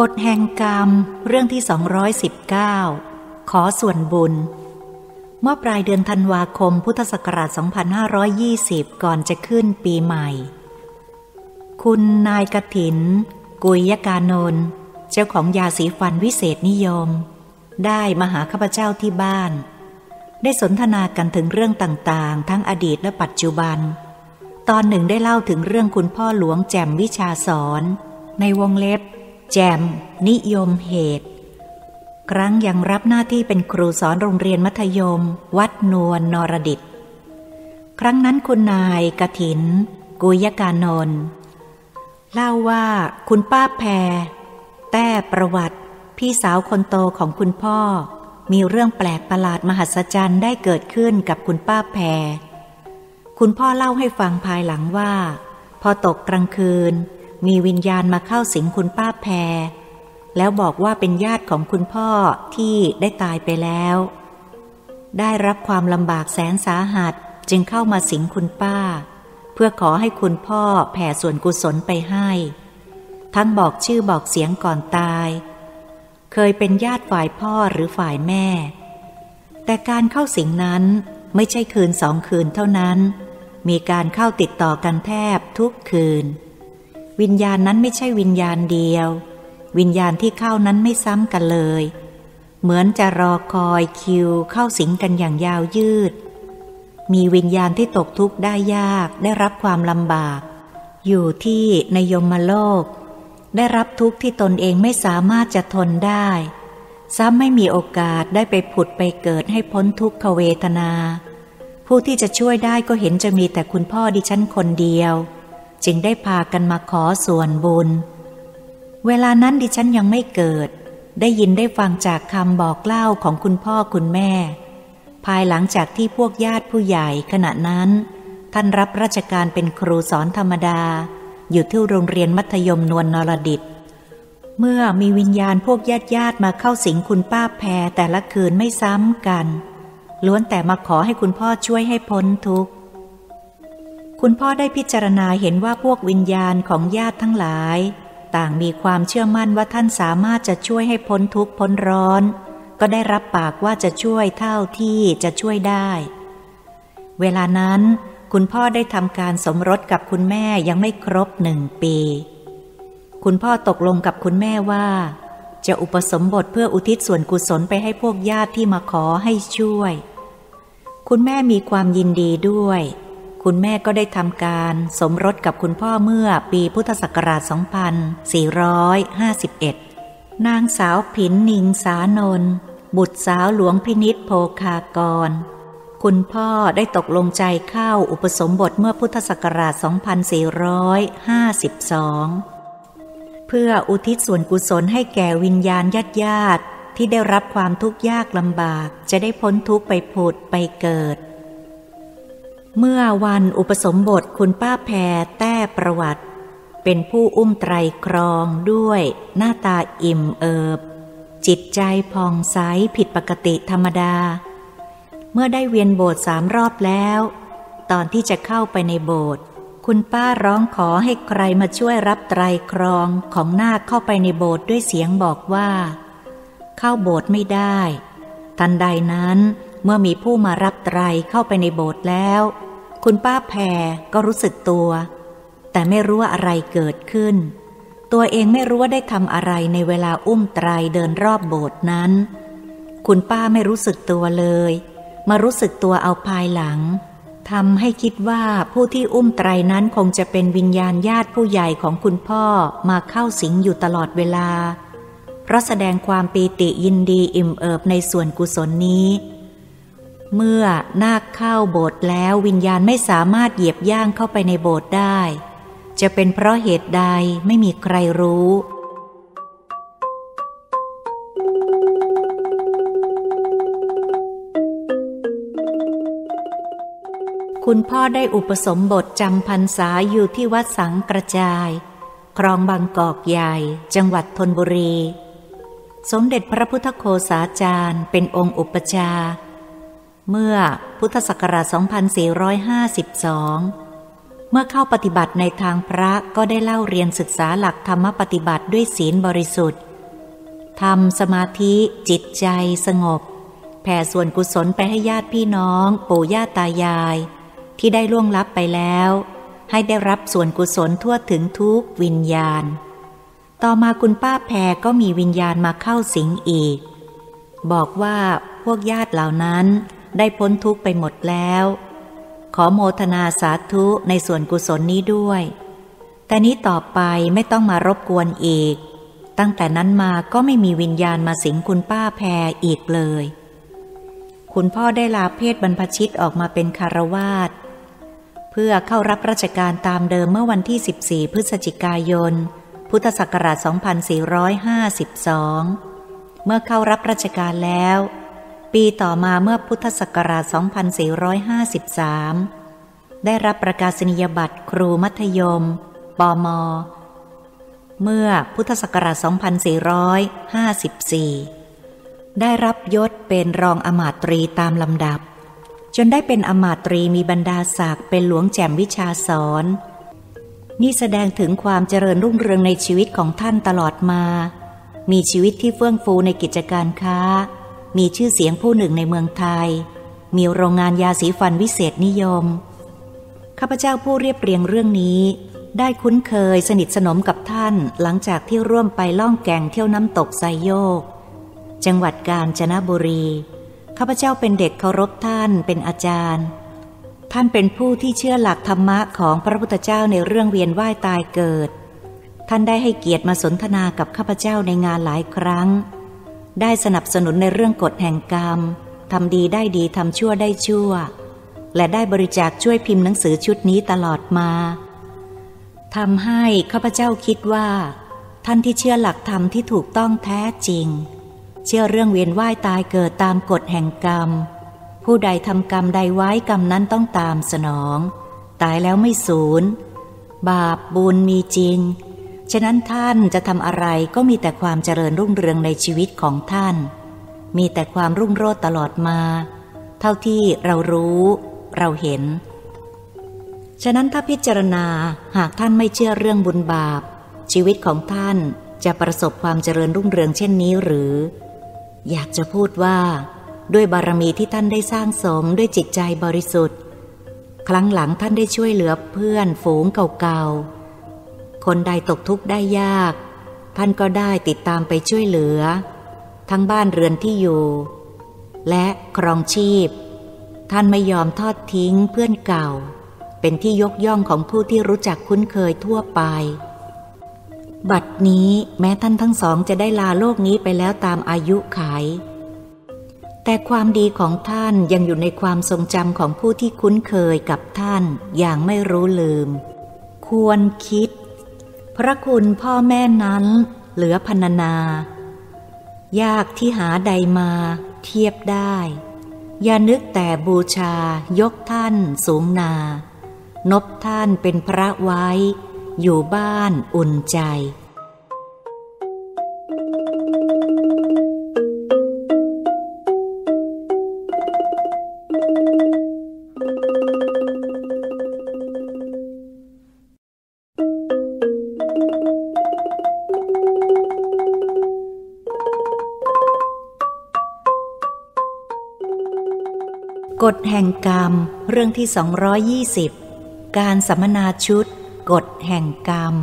กฎแห่งกรรมเรื่องที่ 219 ขอส่วนบุญ เมื่อปลายเดือนธันวาคมพุทธศักราช 2520 ก่อนจะขึ้นปีใหม่ คุณนายกถิน กุยยกานนเจ้าของยาสีฟันวิเศษนิยม ได้มาหาข้าพเจ้าที่บ้าน ได้สนทนากันถึงเรื่องต่างๆ ทั้งอดีตและปัจจุบัน ตอนหนึ่งได้เล่าถึงเรื่องคุณพ่อหลวงแจ่มวิชาสอน ในวงเล็บ แจม นิยมเหตุ ครั้งยังรับหน้าที่เป็นครูสอนโรงเรียนมัธยม วัดนวลนรดิต ครั้งนั้นคุณนายกถิน กุยกานนเล่าว่าคุณป้าแพร แต้ประวัติ พี่สาวคนโตของคุณพ่อ มีเรื่องแปลกประหลาดมหัศจรรย์ได้เกิดขึ้นกับคุณป้าแพร คุณพ่อเล่าให้ฟังภายหลังว่า พอตกกลางคืน มีวิญญาณมาเข้าสิงคุณป้าแพร แล้วบอกว่าเป็นญาติของคุณพ่อที่ได้ตายไปแล้ว ได้รับความลำบากแสนสาหัสจึงเข้ามาสิงคุณป้า เพื่อขอให้คุณพ่อแผ่ส่วนกุศลไปให้ ทั้งบอกชื่อบอกเสียงก่อนตาย เคยเป็นญาติฝ่ายพ่อหรือฝ่ายแม่ แต่การเข้าสิงนั้นไม่ใช่คืนสองคืนเท่านั้น มีการเข้าติดต่อกันแทบทุกคืน วิญญาณนั้นไม่ใช่วิญญาณเดียว วิญญาณที่เข้านั้นไม่ซ้ำกันเลย เหมือนจะรอคอยคิวเข้าสิงกันอย่างยาวยืด มีวิญญาณที่ตกทุกข์ได้ยากได้รับความลำบาก อยู่ที่ในยมโลก ได้รับทุกข์ที่ตนเองไม่สามารถจะทนได้ ซ้ำไม่มีโอกาสได้ไปผุดไปเกิดให้พ้นทุกขเวทนา ผู้ที่จะช่วยได้ก็เห็นจะมีแต่คุณพ่อดิฉันคนเดียว จึงได้พากันมาขอส่วนบุญ เวลานั้นดิฉันยังไม่เกิด ได้ยินได้ฟังจากคำบอกเล่าของคุณพ่อคุณแม่ ภายหลังจากที่พวกญาติผู้ใหญ่ขณะนั้น ท่านรับราชการเป็นครูสอนธรรมดา อยู่ที่โรงเรียนมัธยมนวลนรดิต เมื่อมีวิญญาณพวกญาติญาติมาเข้าสิงคุณป้าแพรแต่ละคืนไม่ซ้ำกัน ล้วนแต่มาขอให้คุณพ่อช่วยให้พ้นทุกข์ คุณพ่อได้พิจารณาเห็นว่าพวกวิญญาณของญาติทั้งหลาย ต่างมีความเชื่อมั่นว่าท่านสามารถจะช่วยให้พ้นทุกข์พ้นร้อน ก็ได้รับปากว่าจะช่วยเท่าที่จะช่วยได้ เวลานั้นคุณพ่อได้ทำการสมรสกับคุณแม่ยังไม่ครบหนึ่งปี คุณพ่อตกลงกับคุณแม่ว่า จะอุปสมบทเพื่ออุทิศส่วนกุศลไปให้พวกญาติที่มาขอให้ช่วย คุณแม่มีความยินดีด้วย คุณแม่ก็ได้ทำการสมรสกับคุณพ่อเมื่อปีพุทธศักราช 2451 นางสาวผินนิงสานน บุตรสาวหลวงพินิษโพคากร คุณพ่อได้ตกลงใจเข้าอุปสมบทเมื่อพุทธศักราช 2452 เพื่ออุทิศส่วนกุศลให้แก่วิญญาณญาติญาติที่ได้รับความทุกข์ยากลำบากจะได้พ้นทุกข์ไปผุดไปเกิด เมื่อวันอุปสมบทคุณป้าแพรแต้ประวัติ เป็นผู้อุ้มไตรครองด้วยหน้าตาอิ่มเอิบ จิตใจผ่องใสผิดปกติธรรมดา เมื่อได้เวียนโบสถ์สามรอบแล้ว ตอนที่จะเข้าไปในโบสถ์คุณป้าร้องขอให้ใครมาช่วยรับไตรครองของนาคเข้าไปในโบสถ์ด้วยเสียงบอกว่า เข้าโบสถ์ไม่ได้ ทันใดนั้น เมื่อมีผู้มารับไตรเข้าไปในโบสถ์แล้ว คุณป้าแพรก็รู้สึกตัว แต่ไม่รู้ว่าอะไรเกิดขึ้น ตัวเองไม่รู้ว่าได้ทำอะไรในเวลาอุ้มไตรเดินรอบโบสถ์นั้น คุณป้าไม่รู้สึกตัวเลย มารู้สึกตัวเอาภายหลังทำให้คิดว่าผู้ที่อุ้มไตรนั้นคงจะเป็นวิญญาณญาติผู้ใหญ่ของคุณพ่อมาเข้าสิงอยู่ตลอดเวลา เพราะแสดงความปีติยินดีอิ่มเอิบในส่วนกุศลนี้ เมื่อนาคเข้าโบสถ์แล้ววิญญาณไม่สามารถเหยียบย่างเข้าไปในโบสถ์ได้ จะเป็นเพราะเหตุใดไม่มีใครรู้ คุณพ่อได้อุปสมบทจำพรรษาอยู่ที่วัดสังกระจาย ครองบางกอกใหญ่ จังหวัดธนบุรี สมเด็จพระพุทธโคสาจารย์เป็นองค์อุปชา เมื่อพุทธศักราช 2452 เมื่อเข้าปฏิบัติในทางพระก็ได้เล่าเรียนศึกษาหลักธรรมปฏิบัติด้วยศีลบริสุทธิ์ทำสมาธิจิตใจสงบ แผ่ส่วนกุศลไปให้ญาติพี่น้อง ปู่ย่าตายาย ที่ได้ล่วงลับไปแล้ว ให้ได้รับส่วนกุศลทั่วถึงทุกวิญญาณ ต่อมาคุณป้าแพรก็มีวิญญาณมาเข้าสิงอีก บอกว่าพวกญาติเหล่านั้น ได้พ้นทุกข์ไปหมดแล้ว ขอโมทนาสาธุในส่วนกุศลนี้ด้วย แต่นี้ต่อไปไม่ต้องมารบกวนอีก ตั้งแต่นั้นมาก็ไม่มีวิญญาณมาสิงคุณป้าแพรอีกเลย คุณพ่อได้ลาเพศบรรพชิตออกมาเป็นคารวาสเพื่อเข้ารับราชการตามเดิมเมื่อวันที่ 14 พฤศจิกายน พุทธศักราช 2452 เมื่อเข้ารับราชการแล้ว ปีต่อมาเมื่อพุทธศักราช 2453 ได้รับประกาศนียบัตรครูมัธยม ปม เมื่อพุทธศักราช 2454 ได้รับยศเป็นรองอมาตรีตามลำดับ จนได้เป็นอมาตรีมีบรรดาศักดิ์เป็นหลวงแจ่มวิชาสอน นี่แสดงถึงความเจริญรุ่งเรืองในชีวิตของท่านตลอดมา มีชีวิตที่เฟื่องฟูในกิจการค้า มีชื่อเสียงผู้หนึ่งในเมืองไทย มีโรงงานยาสีฟันวิเศษนิยม ข้าพเจ้าผู้เรียบเรียงเรื่องนี้ ได้คุ้นเคยสนิทสนมกับท่านหลังจากที่ร่วมไปล่องแก่งเที่ยวน้ำตกไซโยก จังหวัดกาญจนบุรี ข้าพเจ้าเป็นเด็กเคารพท่านเป็นอาจารย์ ท่านเป็นผู้ที่เชื่อหลักธรรมะของพระพุทธเจ้าในเรื่องเวียนว่ายตายเกิด ท่านได้ให้เกียรติมาสนทนากับข้าพเจ้าในงานหลายครั้ง ได้สนับสนุนในเรื่องกฎแห่งกรรมทำดีได้ดีทำชั่วได้ชั่ว และได้บริจาคช่วยพิมพ์หนังสือชุดนี้ตลอดมาทำให้ข้าพเจ้าคิดว่า ท่านที่เชื่อหลักธรรมที่ถูกต้องแท้จริง เชื่อเรื่องเวียนว่ายตายเกิดตามกฎแห่งกรรม ผู้ใดทำกรรมใดไว้กรรมนั้นต้องตามสนอง ตายแล้วไม่สูญ บาปบุญมีจริง ฉะนั้นท่านจะทำอะไรก็มีแต่ความเจริญรุ่งเรืองในชีวิตของท่าน มีแต่ความรุ่งโรจน์ตลอดมา เท่าที่เรารู้ เราเห็น ฉะนั้นถ้าพิจารณาหากท่านไม่เชื่อเรื่องบุญบาป ชีวิตของท่านจะประสบความเจริญรุ่งเรืองเช่นนี้หรือ อยากจะพูดว่า ด้วยบารมีที่ท่านได้สร้างสมด้วยจิตใจบริสุทธิ์ ครั้งหลังท่านได้ช่วยเหลือเพื่อนฝูงเก่าๆ คนใดตกทุกข์ได้ยาก ท่านก็ได้ติดตามไปช่วยเหลือ ทั้งบ้านเรือนที่อยู่ และครองชีพ ท่านไม่ยอมทอดทิ้งเพื่อนเก่า เป็นที่ยกย่องของผู้ที่รู้จักคุ้นเคยทั่วไป บัดนี้แม้ท่านทั้งสองจะได้ลาโลกนี้ไปแล้วตามอายุขัยแต่ความดีของท่านยังอยู่ในความทรงจำของผู้ที่คุ้นเคยกับท่านอย่างไม่รู้ลืม ควรคิด พระคุณพ่อแม่นั้นเหลือพันนา ยากที่หาใดมาเทียบได้ อย่านึกแต่บูชายกท่านสูงนา นบท่านเป็นพระไว้ อยู่บ้านอุ่นใจ ฎแห่งกรรม เรื่องที่ 220 การสัมมนาชุด กฎแห่งกรรม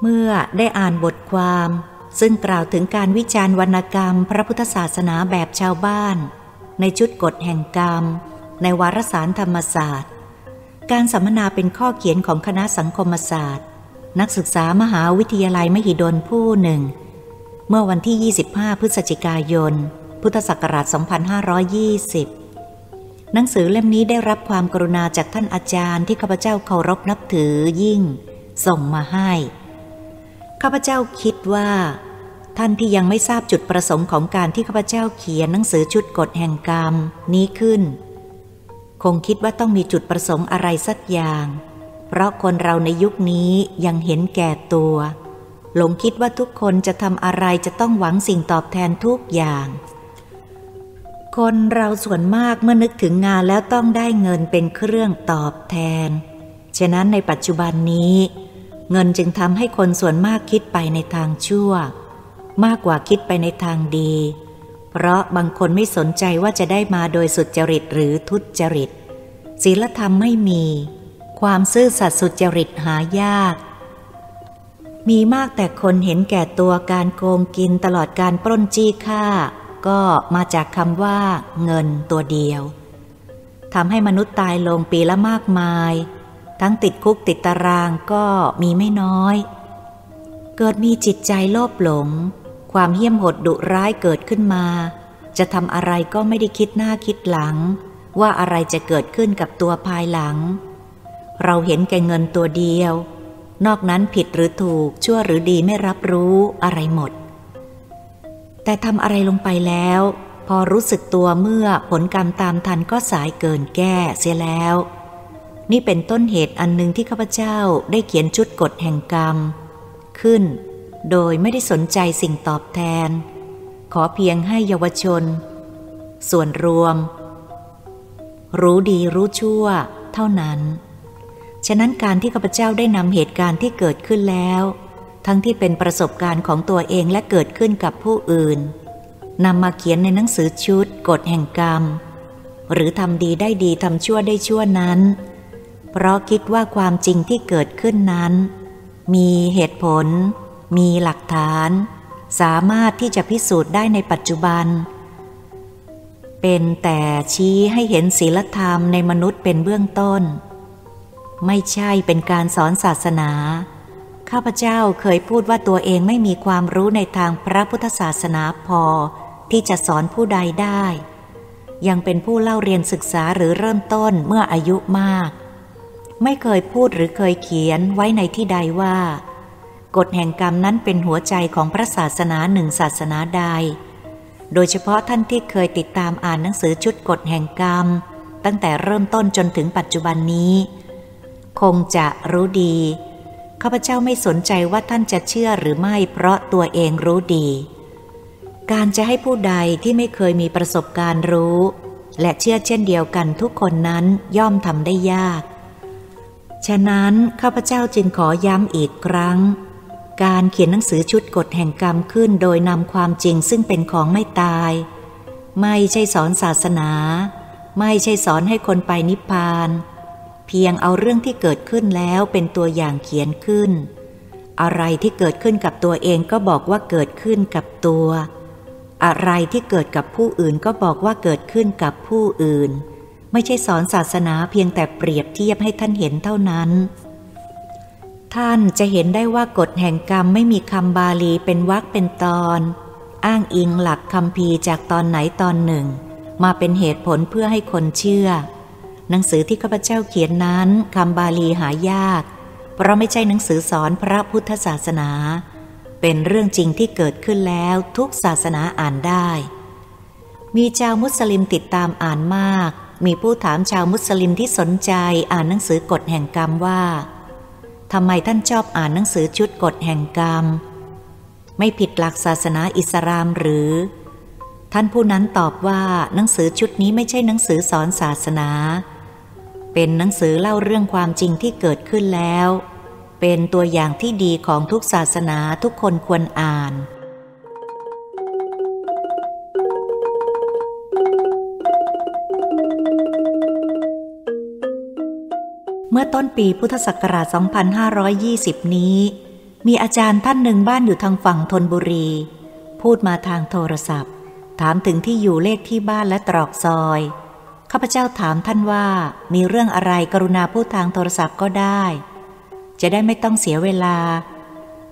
เมื่อได้อ่านบทความ ซึ่งกล่าวถึงการวิจารณ์วรรณกรรม พระพุทธศาสนาแบบชาวบ้าน ในชุดกฎแห่งกรรม ในวารสารธรรมศาสตร์ การสัมมนาเป็นข้อเขียนของคณะสังคมศาสตร์ นักศึกษามหาวิทยาลัยมหิดลผู้หนึ่ง เมื่อวันที่ 25 พฤศจิกายนพุทธศักราช 2520 หนังสือเล่มนี้ได้รับความกรุณาจากท่านอาจารย์ที่ข้าพเจ้าเคารพนับถือยิ่ง ส่งมาให้ ข้าพเจ้าคิดว่า ท่านที่ยังไม่ทราบจุดประสงค์ของการที่ข้าพเจ้าเขียนหนังสือชุดกฎแห่งกรรมนี้ขึ้น คงคิดว่าต้องมีจุดประสงค์อะไรสักอย่าง เพราะคนเราในยุคนี้ยังเห็นแก่ตัว หลงคิดว่าทุกคนจะทำอะไรจะต้องหวังสิ่งตอบแทนทุกอย่าง คนเราส่วนมากเมื่อนึกถึงงานแล้วต้องได้เงินเป็นเครื่องตอบแทน ฉะนั้นในปัจจุบันนี้ เงินจึงทำให้คนส่วนมากคิดไปในทางชั่ว มากกว่าคิดไปในทางดี เพราะบางคนไม่สนใจว่าจะได้มาโดยสุจริตหรือทุจริตศีลธรรมไม่มี ความซื่อสัตย์สุจริตหายาก มีมากแต่คนเห็นแก่ตัวการโกงกินตลอดการปล้นจี้ฆ่า ก็มาจากคำว่า เงินตัวเดียวทำให้มนุษย์ตายลงปีละมากมาย ทั้งติดคุกติดตารางก็มีไม่น้อย เกิดมีจิตใจโลภหลง ความเหี้ยมโหดดุร้ายเกิดขึ้นมา จะทำอะไรก็ไม่ได้คิดหน้าคิดหลัง ว่าอะไรจะเกิดขึ้นกับตัวภายหลัง เราเห็นแก่เงินตัวเดียว นอกนั้นผิดหรือถูกชั่วหรือดีไม่รับรู้อะไรหมด แต่ทำอะไรลงไปแล้ว พอรู้สึกตัวเมื่อผลกรรมตามทันก็สายเกินแก้เสียแล้ว นี่เป็นต้นเหตุอันหนึ่งที่ข้าพเจ้าได้เขียนชุดกฎแห่งกรรม ขึ้น โดยไม่ได้สนใจสิ่งตอบแทน ขอเพียงให้เยาวชน ส่วนรวม รู้ดีรู้ชั่ว เท่านั้น ฉะนั้นการที่ข้าพเจ้าได้นำเหตุการณ์ที่เกิดขึ้นแล้ว ทั้งที่เป็นประสบการณ์ของตัวเองและเกิดขึ้นกับผู้อื่นนำมาเขียนในหนังสือชุดกฎแห่งกรรม หรือทำดีได้ดีทำชั่วได้ชั่วนั้น เพราะคิดว่าความจริงที่เกิดขึ้นนั้น มีเหตุผล มีหลักฐาน สามารถที่จะพิสูจน์ได้ในปัจจุบัน เป็นแต่ชี้ให้เห็นศีลธรรมในมนุษย์เป็นเบื้องต้น ไม่ใช่เป็นการสอนศาสนา ข้าพเจ้าเคยพูดว่าตัวเองไม่มีความรู้ในทางพระพุทธศาสนาพอ ที่จะสอนผู้ใดได้ ยังเป็นผู้เล่าเรียนศึกษาหรือเริ่มต้นเมื่ออายุมาก ไม่เคยพูดหรือเคยเขียนไว้ในที่ใดว่า กฎแห่งกรรมนั้นเป็นหัวใจของพระศาสนาหนึ่งศาสนาใด โดยเฉพาะท่านที่เคยติดตามอ่านหนังสือชุดกฎแห่งกรรม ตั้งแต่เริ่มต้นจนถึงปัจจุบันนี้ คงจะรู้ดี ข้าพเจ้าไม่สนใจว่าท่านจะเชื่อหรือไม่เพราะตัวเองรู้ดี การจะให้ผู้ใดที่ไม่เคยมีประสบการณ์รู้ และเชื่อเช่นเดียวกันทุกคนนั้นย่อมทำได้ยาก ฉะนั้นข้าพเจ้าจึงขอย้ำอีกครั้ง การเขียนหนังสือชุดกฎแห่งกรรมขึ้นโดยนำความจริงซึ่งเป็นของไม่ตาย ไม่ใช่สอนศาสนา ไม่ใช่สอนให้คนไปนิพพาน เพียงเอาเรื่องที่เกิดขึ้นแล้วเป็นตัวอย่างเขียนขึ้น อะไรที่เกิดขึ้นกับตัวเองก็บอกว่าเกิดขึ้นกับตัว อะไรที่เกิดกับผู้อื่นก็บอกว่าเกิดขึ้นกับผู้อื่น ไม่ใช่สอนศาสนาเพียงแต่เปรียบเทียบให้ท่านเห็นเท่านั้น ท่านจะเห็นได้ว่ากฎแห่งกรรมไม่มีคำบาลีเป็นวรรคเป็นตอน อ้างอิงหลักคำพีจากตอนไหนตอนหนึ่ง มาเป็นเหตุผลเพื่อให้คนเชื่อ หนังสือที่ข้าพเจ้าเขียนนั้นคำบาลีหายาก เพราะไม่ใช่หนังสือสอนพระพุทธศาสนา เป็นเรื่องจริงที่เกิดขึ้นแล้วทุกศาสนาอ่านได้ มีชาวมุสลิมติดตามอ่านมาก มีผู้ถามชาวมุสลิมที่สนใจอ่านหนังสือกฎแห่งกรรมว่าทำไมท่านชอบอ่านหนังสือชุดกฎแห่งกรรม ไม่ผิดหลักศาสนาอิสลามหรือ ท่านผู้นั้นตอบว่าหนังสือชุดนี้ไม่ใช่หนังสือสอนศาสนา เป็นหนังสือเล่าเรื่องความจริงที่เกิดขึ้นแล้ว เป็นตัวอย่างที่ดีของทุกศาสนาทุกคนควรอ่าน เมื่อต้นปีพุทธศักราช 2520 นี้ มีอาจารย์ท่านหนึ่งบ้านอยู่ทางฝั่งธนบุรี พูดมาทางโทรศัพท์ ถามถึงที่อยู่เลขที่บ้านและตรอกซอย ข้าพเจ้าถามท่านว่ามีเรื่องอะไรกรุณาพูดทางโทรศัพท์ก็ได้ จะได้ไม่ต้องเสียเวลา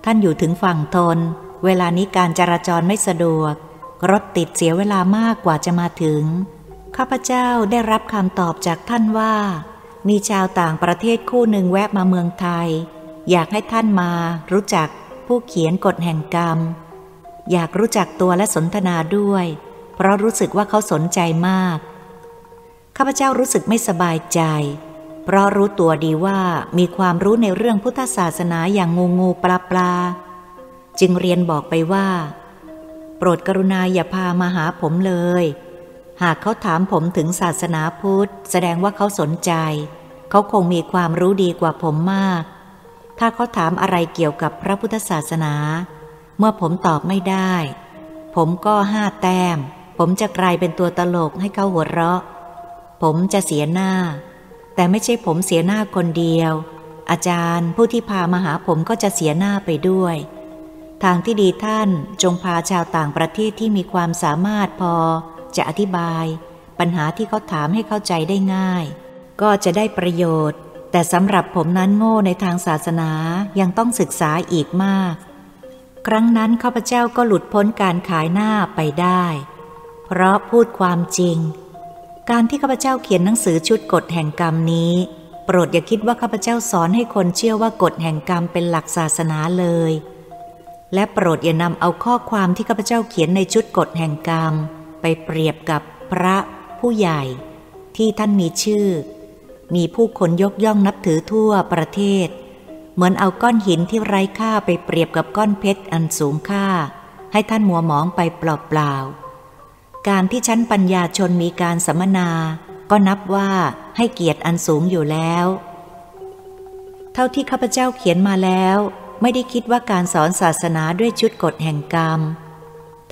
ท่านอยู่ถึงฝั่งทน เวลานี้การจราจรไม่สะดวก รถติดเสียเวลามากกว่าจะมาถึง ข้าพเจ้าได้รับคำตอบจากท่านว่า มีชาวต่างประเทศคู่หนึ่งแวะมาเมืองไทย อยากให้ท่านมารู้จักผู้เขียนกฎแห่งกรรม อยากรู้จักตัวและสนทนาด้วย เพราะรู้สึกว่าเขาสนใจมาก ข้าพเจ้ารู้สึกไม่สบายใจ เพราะรู้ตัวดีว่ามีความรู้ในเรื่องพุทธศาสนาอย่างงูงูปลาปลา จึงเรียนบอกไปว่า โปรดกรุณาอย่าพามาหาผมเลย หากเขาถามผมถึงศาสนาพุทธ แสดงว่าเขาสนใจ เขาคงมีความรู้ดีกว่าผมมาก ถ้าเขาถามอะไรเกี่ยวกับพระพุทธศาสนา เมื่อผมตอบไม่ได้ ผมก็ห้าแต้ม ผมจะกลายเป็นตัวตลกให้เขาหัวเราะ ผมจะเสียหน้า แต่ไม่ใช่ผมเสียหน้าคนเดียว อาจารย์ผู้ที่พามาหาผมก็จะเสียหน้าไปด้วย ทางที่ดีท่านจงพาชาวต่างประเทศที่มีความสามารถพอ จะอธิบาย ปัญหาที่เขาถามให้เข้าใจได้ง่าย ก็จะได้ประโยชน์ แต่สำหรับผมนั้นโง่ในทางศาสนายังต้องศึกษาอีกมาก ครั้งนั้นข้าพเจ้าก็หลุดพ้นการขายหน้าไปได้ เพราะพูดความจริง การที่ข้าพเจ้าเขียนหนังสือชุดกฎแห่งกรรมนี้ โปรดอย่าคิดว่าข้าพเจ้าสอนให้คนเชื่อว่ากฎแห่งกรรมเป็นหลักศาสนาเลย และโปรดอย่านำเอาข้อความที่ข้าพเจ้าเขียนในชุดกฎแห่งกรรม ไปเปรียบกับพระผู้ใหญ่ ที่ท่านมีชื่อ มีผู้คนยกย่องนับถือทั่วประเทศ เหมือนเอาก้อนหินที่ไร้ค่าไปเปรียบกับก้อนเพชรอันสูงค่า ให้ท่านมัวหมองไปเปล่าๆ การที่ชั้นปัญญาชนมีการสัมมนา ก็นับว่าให้เกียรติอันสูงอยู่แล้ว เท่าที่ข้าพเจ้าเขียนมาแล้ว ไม่ได้คิดว่าการสอนศาสนาด้วยชุดกฎแห่งกรรม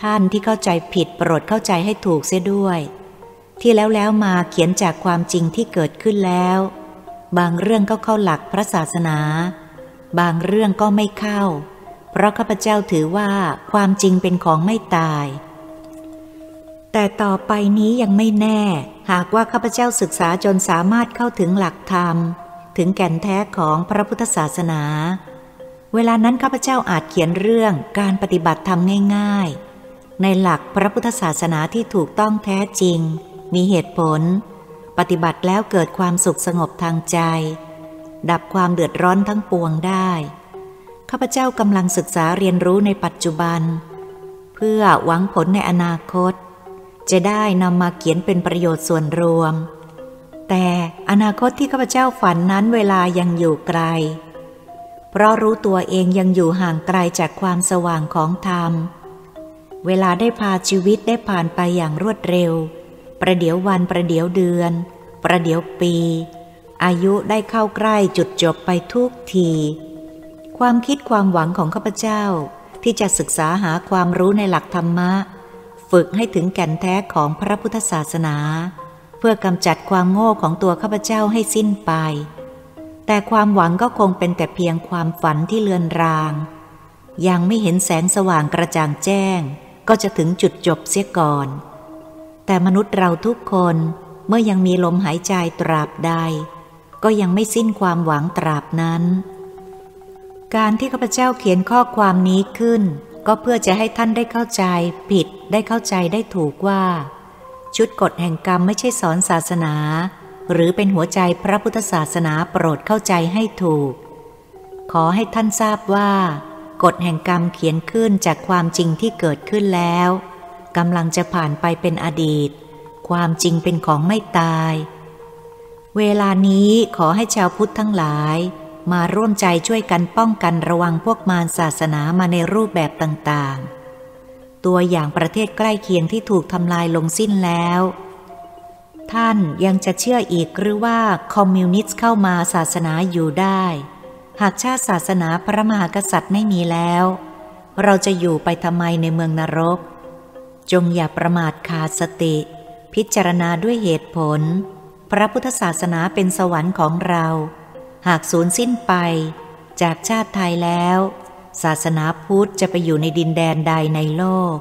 ท่านที่เข้าใจผิดโปรดเข้าใจให้ถูกเสียด้วย ที่แล้วแล้วมาเขียนจากความจริงที่เกิดขึ้นแล้ว บางเรื่องก็เข้าหลักพระศาสนา บางเรื่องก็ไม่เข้า เพราะข้าพเจ้าถือว่าความจริงเป็นของไม่ตาย แต่ต่อไปนี้ยังไม่แน่ หากว่าข้าพเจ้าศึกษาจนสามารถเข้าถึงหลักธรรม ถึงแก่นแท้ของพระพุทธศาสนา เวลานั้นข้าพเจ้าอาจเขียนเรื่องการปฏิบัติธรรมง่าย ๆ ในหลักพระพุทธศาสนาที่ถูกต้องแท้จริง มีเหตุผล ปฏิบัติแล้วเกิดความสุขสงบทางใจ ดับความเดือดร้อนทั้งปวงได้ข้าพเจ้ากำลังศึกษาเรียนรู้ในปัจจุบัน เพื่อหวังผลในอนาคต จะได้นำมาเขียนเป็นประโยชน์ส่วนรวม แต่อนาคตที่ข้าพเจ้าฝันนั้นเวลายังอยู่ไกล เพราะรู้ตัวเองยังอยู่ห่างไกลจากความสว่างของธรรม เวลาได้พาชีวิตได้ผ่านไปอย่างรวดเร็ว ประเดี๋ยววันประเดี๋ยวเดือน ประเดี๋ยวปี อายุได้เข้าใกล้จุดจบไปทุกที ความคิดความหวังของข้าพเจ้าที่จะศึกษาหาความรู้ในหลักธรรมะ ฝึกให้ถึงแก่นแท้ของพระพุทธศาสนา เพื่อกำจัดความโง่ของตัวข้าพเจ้าให้สิ้นไป แต่ความหวังก็คงเป็นแต่เพียงความฝันที่เลือนราง ยังไม่เห็นแสงสว่างกระจ่างแจ้ง ก็จะถึงจุดจบเสียก่อน แต่มนุษย์เราทุกคนเมื่อยังมีลมหายใจตราบใด ก็ยังไม่สิ้นความหวังตราบนั้น การที่ข้าพเจ้าเขียนข้อความนี้ขึ้น ก็เพื่อจะให้ท่านได้เข้าใจผิดได้เข้าใจได้ถูกว่า ชุดกฎแห่งกรรมไม่ใช่สอนศาสนา หรือเป็นหัวใจพระพุทธศาสนาโปรดเข้าใจให้ถูก ขอให้ท่านทราบว่า กฎแห่งกรรมเขียนขึ้นจากความจริงที่เกิดขึ้นแล้วกำลังจะผ่านไปเป็นอดีต ความจริงเป็นของไม่ตาย เวลานี้ขอให้ชาวพุทธทั้งหลาย มาร่วมใจช่วยกันป้องกันระวังพวกมารศาสนามาในรูปแบบต่างๆ ตัวอย่างประเทศใกล้เคียงที่ถูกทำลายลงสิ้นแล้ว ท่านยังจะเชื่ออีกหรือว่าคอมมิวนิสต์เข้ามาศาสนาอยู่ได้ หากชาติศาสนาพระมหากษัตริย์ไม่มีแล้ว เราจะอยู่ไปทำไมในเมืองนรก จงอย่าประมาทขาดสติ พิจารณาด้วยเหตุผล พระพุทธศาสนาเป็นสวรรค์ของเรา หากสูญสิ้นไป จากชาติไทยแล้ว ศาสนาพุทธจะไปอยู่ในดินแดนใดในโลก